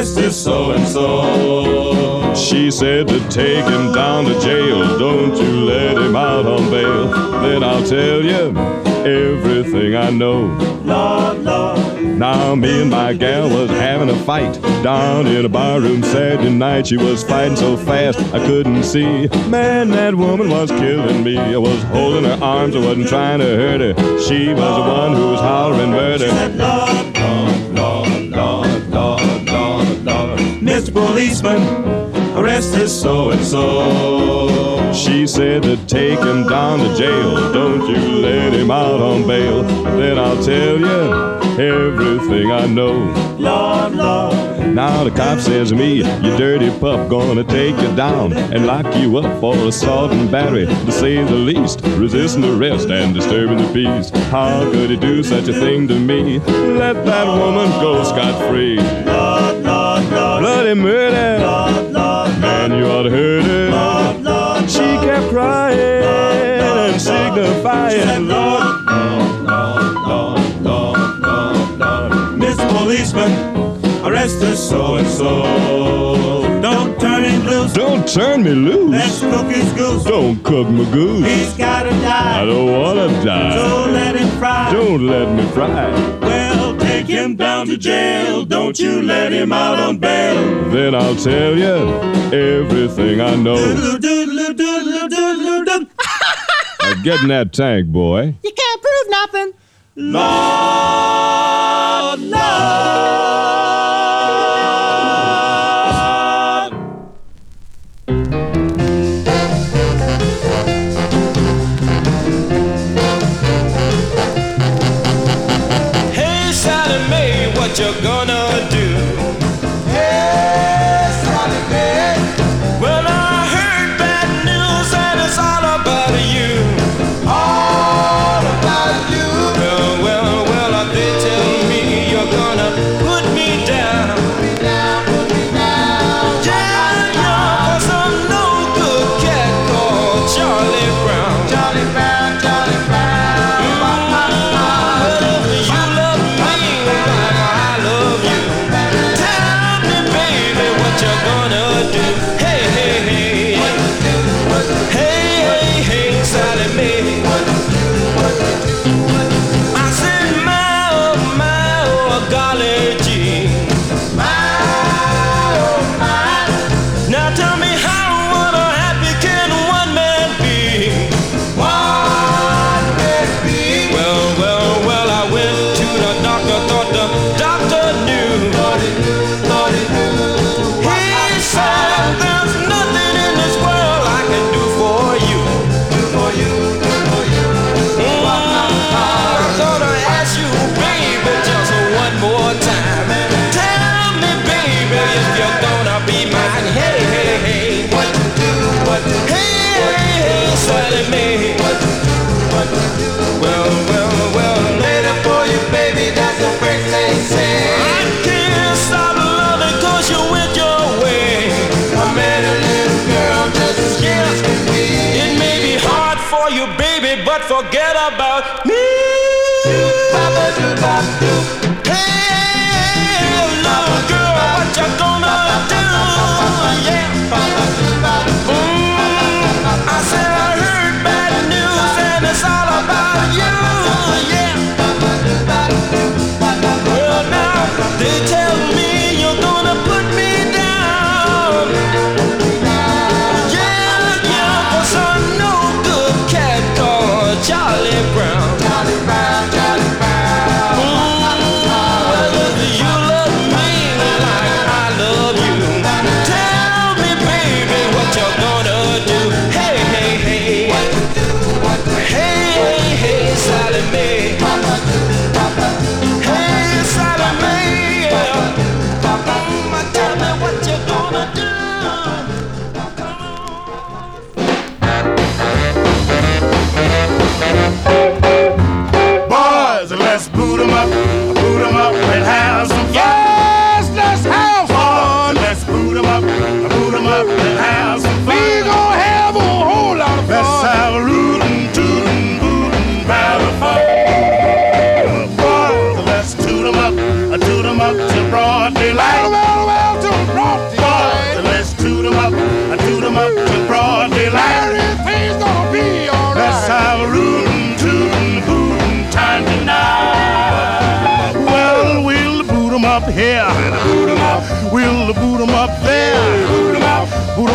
this so and so. She said to take him down to jail. Don't you let him out on bail. Then I'll tell you everything I know. Lord, Lord. Now me and my gal was having a fight down in a barroom Saturday night. She was fighting so fast I couldn't see. Man, that woman was killing me. I was holding her arms, I wasn't trying to hurt her. She was the one who was hollering murder. Lord. Mr. Policeman, arrest this so and so. She said to take him down to jail. Don't you let him out on bail. Then I'll tell you everything I know. Lord, Lord. Now the cop says to me, you dirty pup, gonna take you down and lock you up for assault and battery, to say the least, resisting arrest and disturbing the peace. How could he do such a thing to me? Let that woman go scot-free. Lord, Lord, Lord. Bloody murder. Lord, Lord, Man, you ought to hurt her. Lord, Lord. She kept crying and signifying, Lord, Lord, Lord, Lord, Lord. Mr. Policeman, arrest this so and so. Don't turn him loose. don't turn me loose. Let's cook his goose. Don't cook my goose. He's gotta die. I don't wanna die. So let him fry. Don't let me fry. Well, him down to jail. Don't you let him out on bail. Then I'll tell you everything I know. Now get in that tank, boy. You can't prove nothing. Lord, Lord.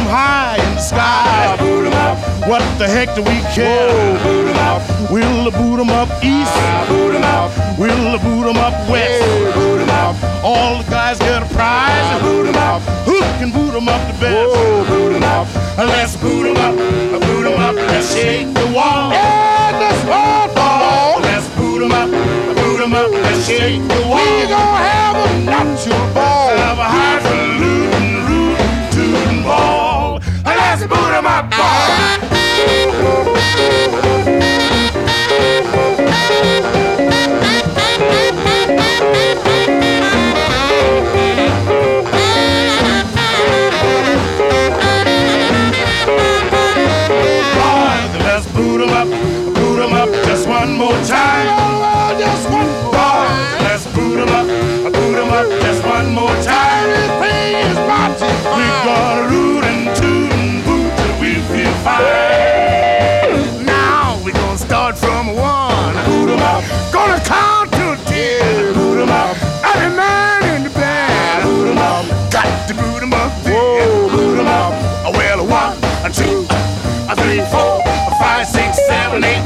High in the sky. Boot 'em up. What the heck do we care? boot 'em up. We'll boot 'em up east. Boot 'em up. We'll boot 'em up west. boot 'em up. All the guys get a prize. Boot 'em up. Who can boot 'em up the best? boot 'em up. Let's boot 'em up. Boot 'em up. Let's shake the wall. Yeah, let's roll ball. Let's boot 'em up. Boot 'em up. Let's shake the wall. We gonna have a nuptial ball. Have a highfalutin, one more time. Everything is fine. We gonna root we feel fine. Now we gonna start from one. Boot 'em up. Gonna count to ten. Boot 'em up. Every man in the band. Boot 'em up. Got to boot 'em up. Whoa, boot 'em up. Well, one, a two, a three, four, a five, six, seven, eight,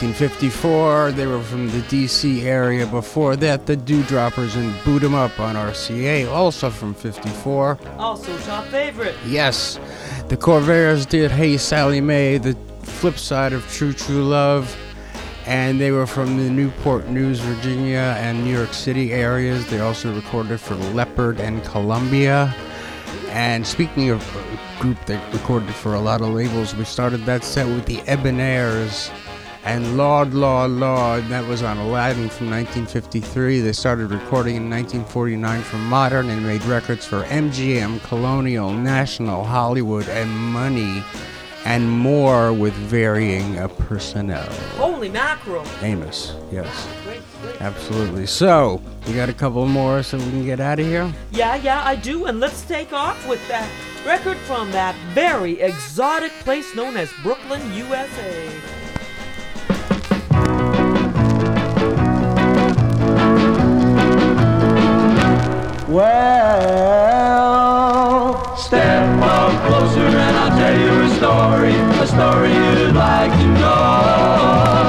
1954, they were from the DC area. Before that, the Du Droppers and Boot 'em Up on RCA, also from 54. Also, top favorite. Yes, the Corvairs did Hey Sally Mae, the flip side of True True Love, and they were from the Newport News, Virginia, and New York City areas. They also recorded for Leopard and Columbia. And speaking of a group that recorded for a lot of labels, we started that set with the Ebonairs and Lord, Lord, Lord. That was on Aladdin from 1953. They started recording in 1949 for Modern and made records for MGM, Colonial, National, Hollywood, and Money, and more with varying uh, personnel. Holy mackerel. Amos, yes, Great, great. absolutely. So, you got a couple more so we can get out of here? Yeah, yeah, I do. And let's take off with that record from that very exotic place known as Brooklyn, USA. Well, step up closer and I'll tell you a story, a story you'd like to know.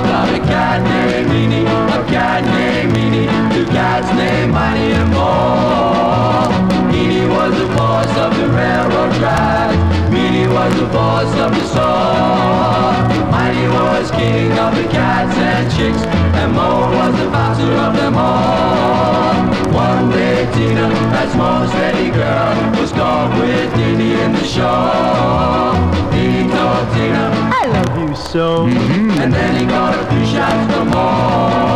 About a cat named Meanie, a cat named Meanie, two cats named Miney and Mo. Meanie was the boss of the railroad track, Meanie was the boss of the saw. Miney was king of the cats and chicks, and Mo was the bouncer of them all. Tina, that's Mo's steady girl, was caught with Dini in the show. He told Tina, I love you so. Mm-hmm. And then he got a few shots for Mo.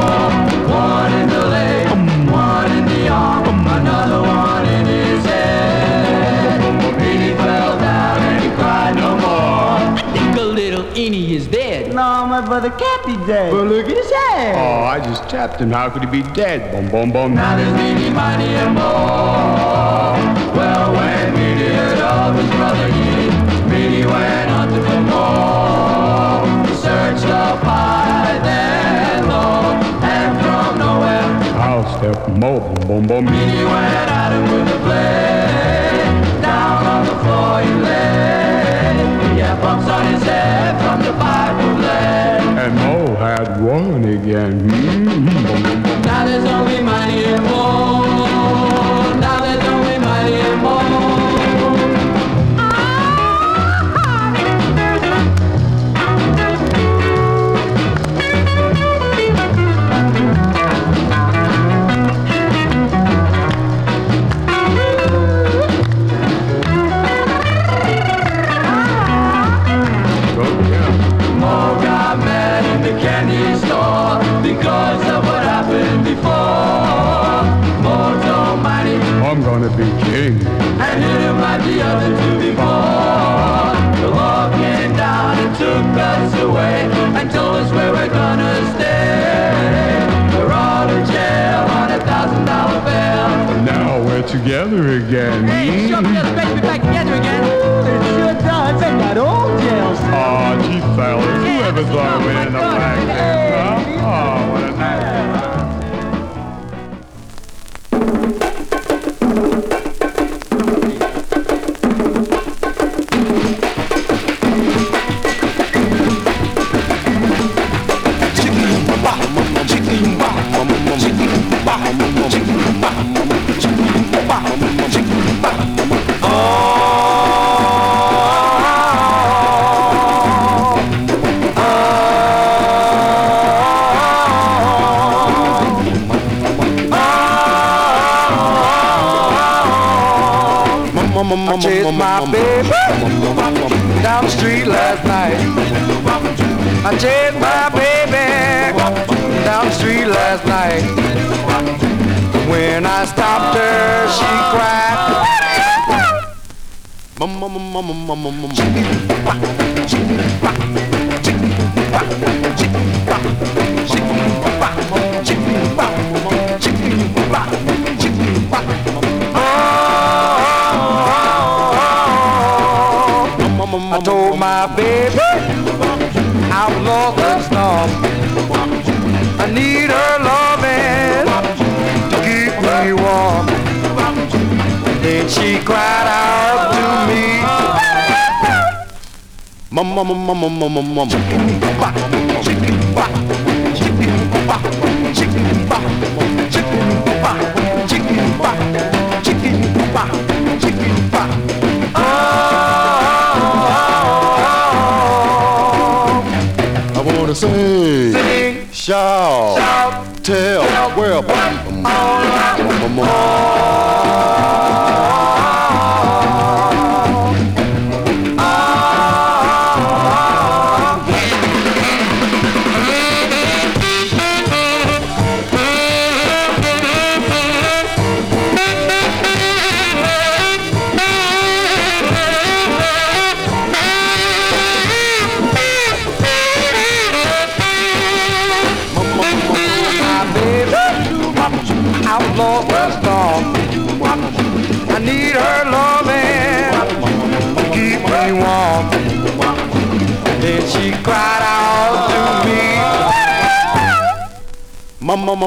My brother can't be dead. But look at his head. Oh, I just tapped him. How could he be dead? Boom, boom, boom. Now there's Meanie, Miney, and Mo. Well, when Meanie heard of his brother Eenie, Meanie went hunting for Mo. He searched up high, then low, and from nowhere, I'll step more. Boom, boom, boom. Meanie went at him with a blade. Down on the floor he lay. And Mo had one again. Mm, boom. Now there's only money and more. Together again. Hey, sure feels great to be back together again. It sure does. Ain't that old jail Aw, ah, gee, fellas, whoever thought we'd Chased my baby down the street last night. When I stopped her, she cried. I told my baby outlaws and snobs. I need her loving to keep me warm. Then she cried out to me. Mama, mama, mama, mama, mama. Chicken bop, chicken bop, chicken bop, chicken bop, chicken bop, chicken bop. Hola. Hola. I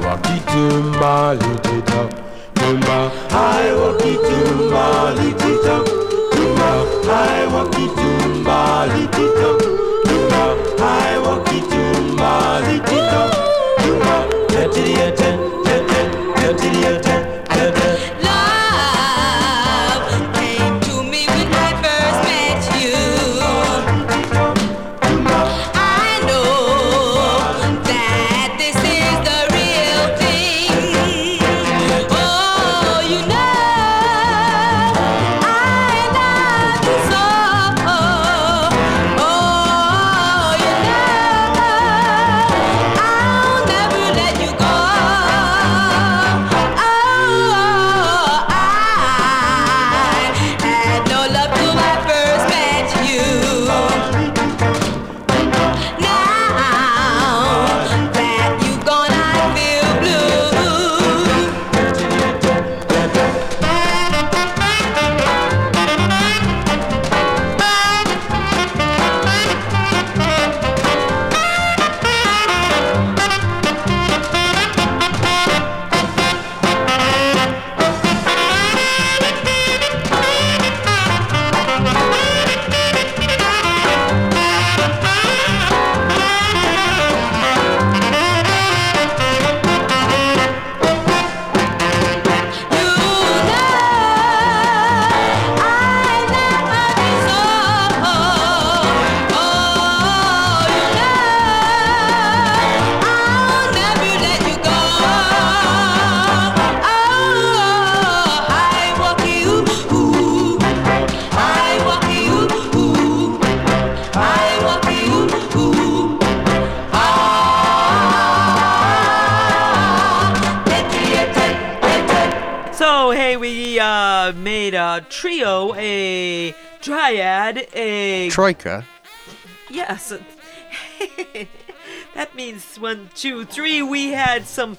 walk it to lift it up, tumba. I walk it to lift it up, tumba. I walk it to lift it up, tumba. I walk it to lift it up. Troika. Yes. that means one, two, three. We had some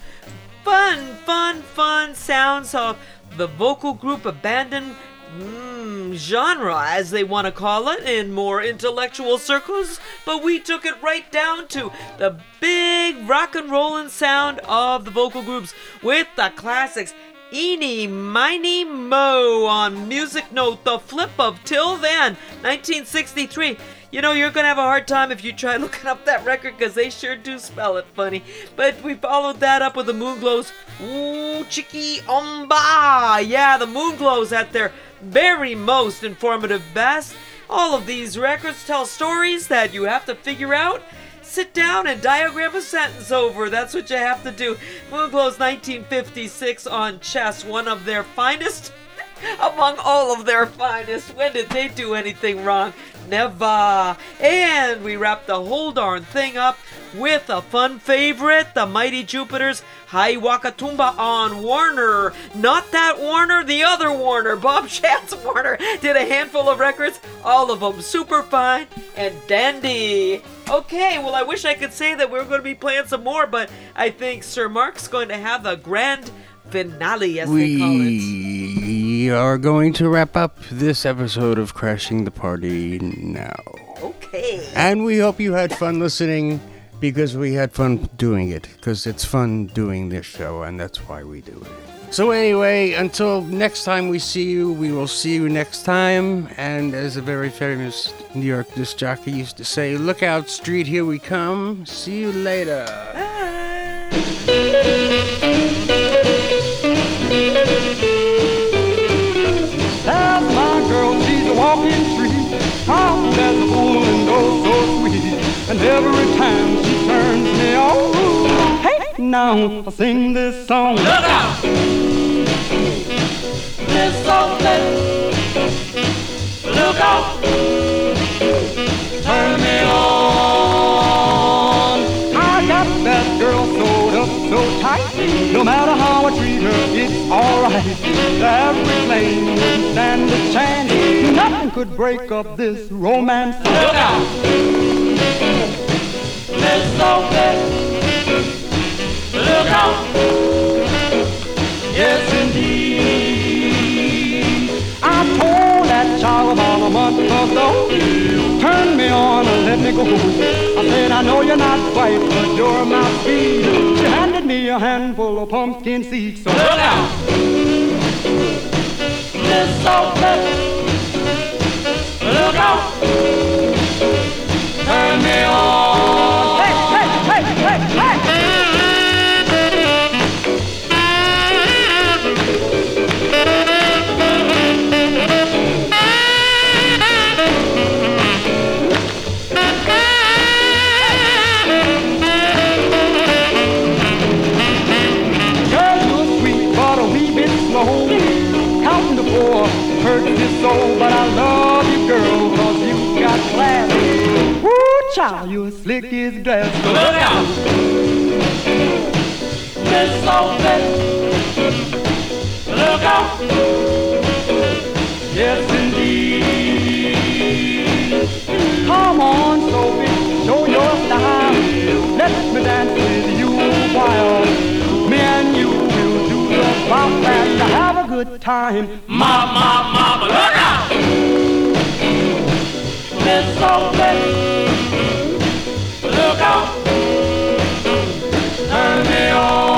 fun, fun, fun sounds of the vocal group Abandon mm, genre, as they want to call it, in more intellectual circles. But we took it right down to the big rock and rollin' sound of the vocal groups with the classics. Eeny, miny, mo on Music Note, the flip of Till Then, 1963. You know, you're gonna have a hard time if you try looking up that record because they sure do spell it funny. But we followed that up with the Moonglows. Ooh, chicky Omba. Yeah, the Moonglows at their very most informative best. All of these records tell stories that you have to figure out. Sit down and diagram a sentence over. That's what you have to do. Moonglows 1956 on chess, one of their finest among all of their finest. When did they do anything wrong? Never. And we wrap the whole darn thing up with a fun favorite, the Mighty Jupiters Hi Wakatumba on Warner. Not that Warner, the other Warner. Bob Chance Warner did a handful of records, all of them super fine and dandy. Okay, well, I wish I could say that we are going to be playing some more, but I think Sir Mark's going to have a grand finale, as they call it. We are going to wrap up this episode of Crashing the Party now. Okay. And we hope you had fun listening because we had fun doing it. Because it's fun doing this show, and that's why we do it. So, anyway, until next time we see you, we will see you next time. And as a very famous New York disc jockey used to say, Look out, street, here we come. See you later. A walking treat. How that's a and oh so sweet. And every time now I sing this song. Look out! Miss Sophie, look out, turn me on. I got that girl sewed up so tight. No matter how I treat her, it's alright. Average flame wouldn't stand a chance. Nothing could break up this romance. Look out, Miss Sophie, look out. Yes, indeed. I told that child about a month ago. Turn me on and let me go. I said, I know you're not white, but you're my speed. She handed me a handful of pumpkin seeds. So Look out, Miss look out, turn me on. how your slick is dressed. Look out! Miss Sophie, look out! Yes, indeed. Come on, Sophie, show your style. Let me dance with you while me and you will do the bop and have a good time. Mama, mama, look out! Miss Sophie look out. Turn me on.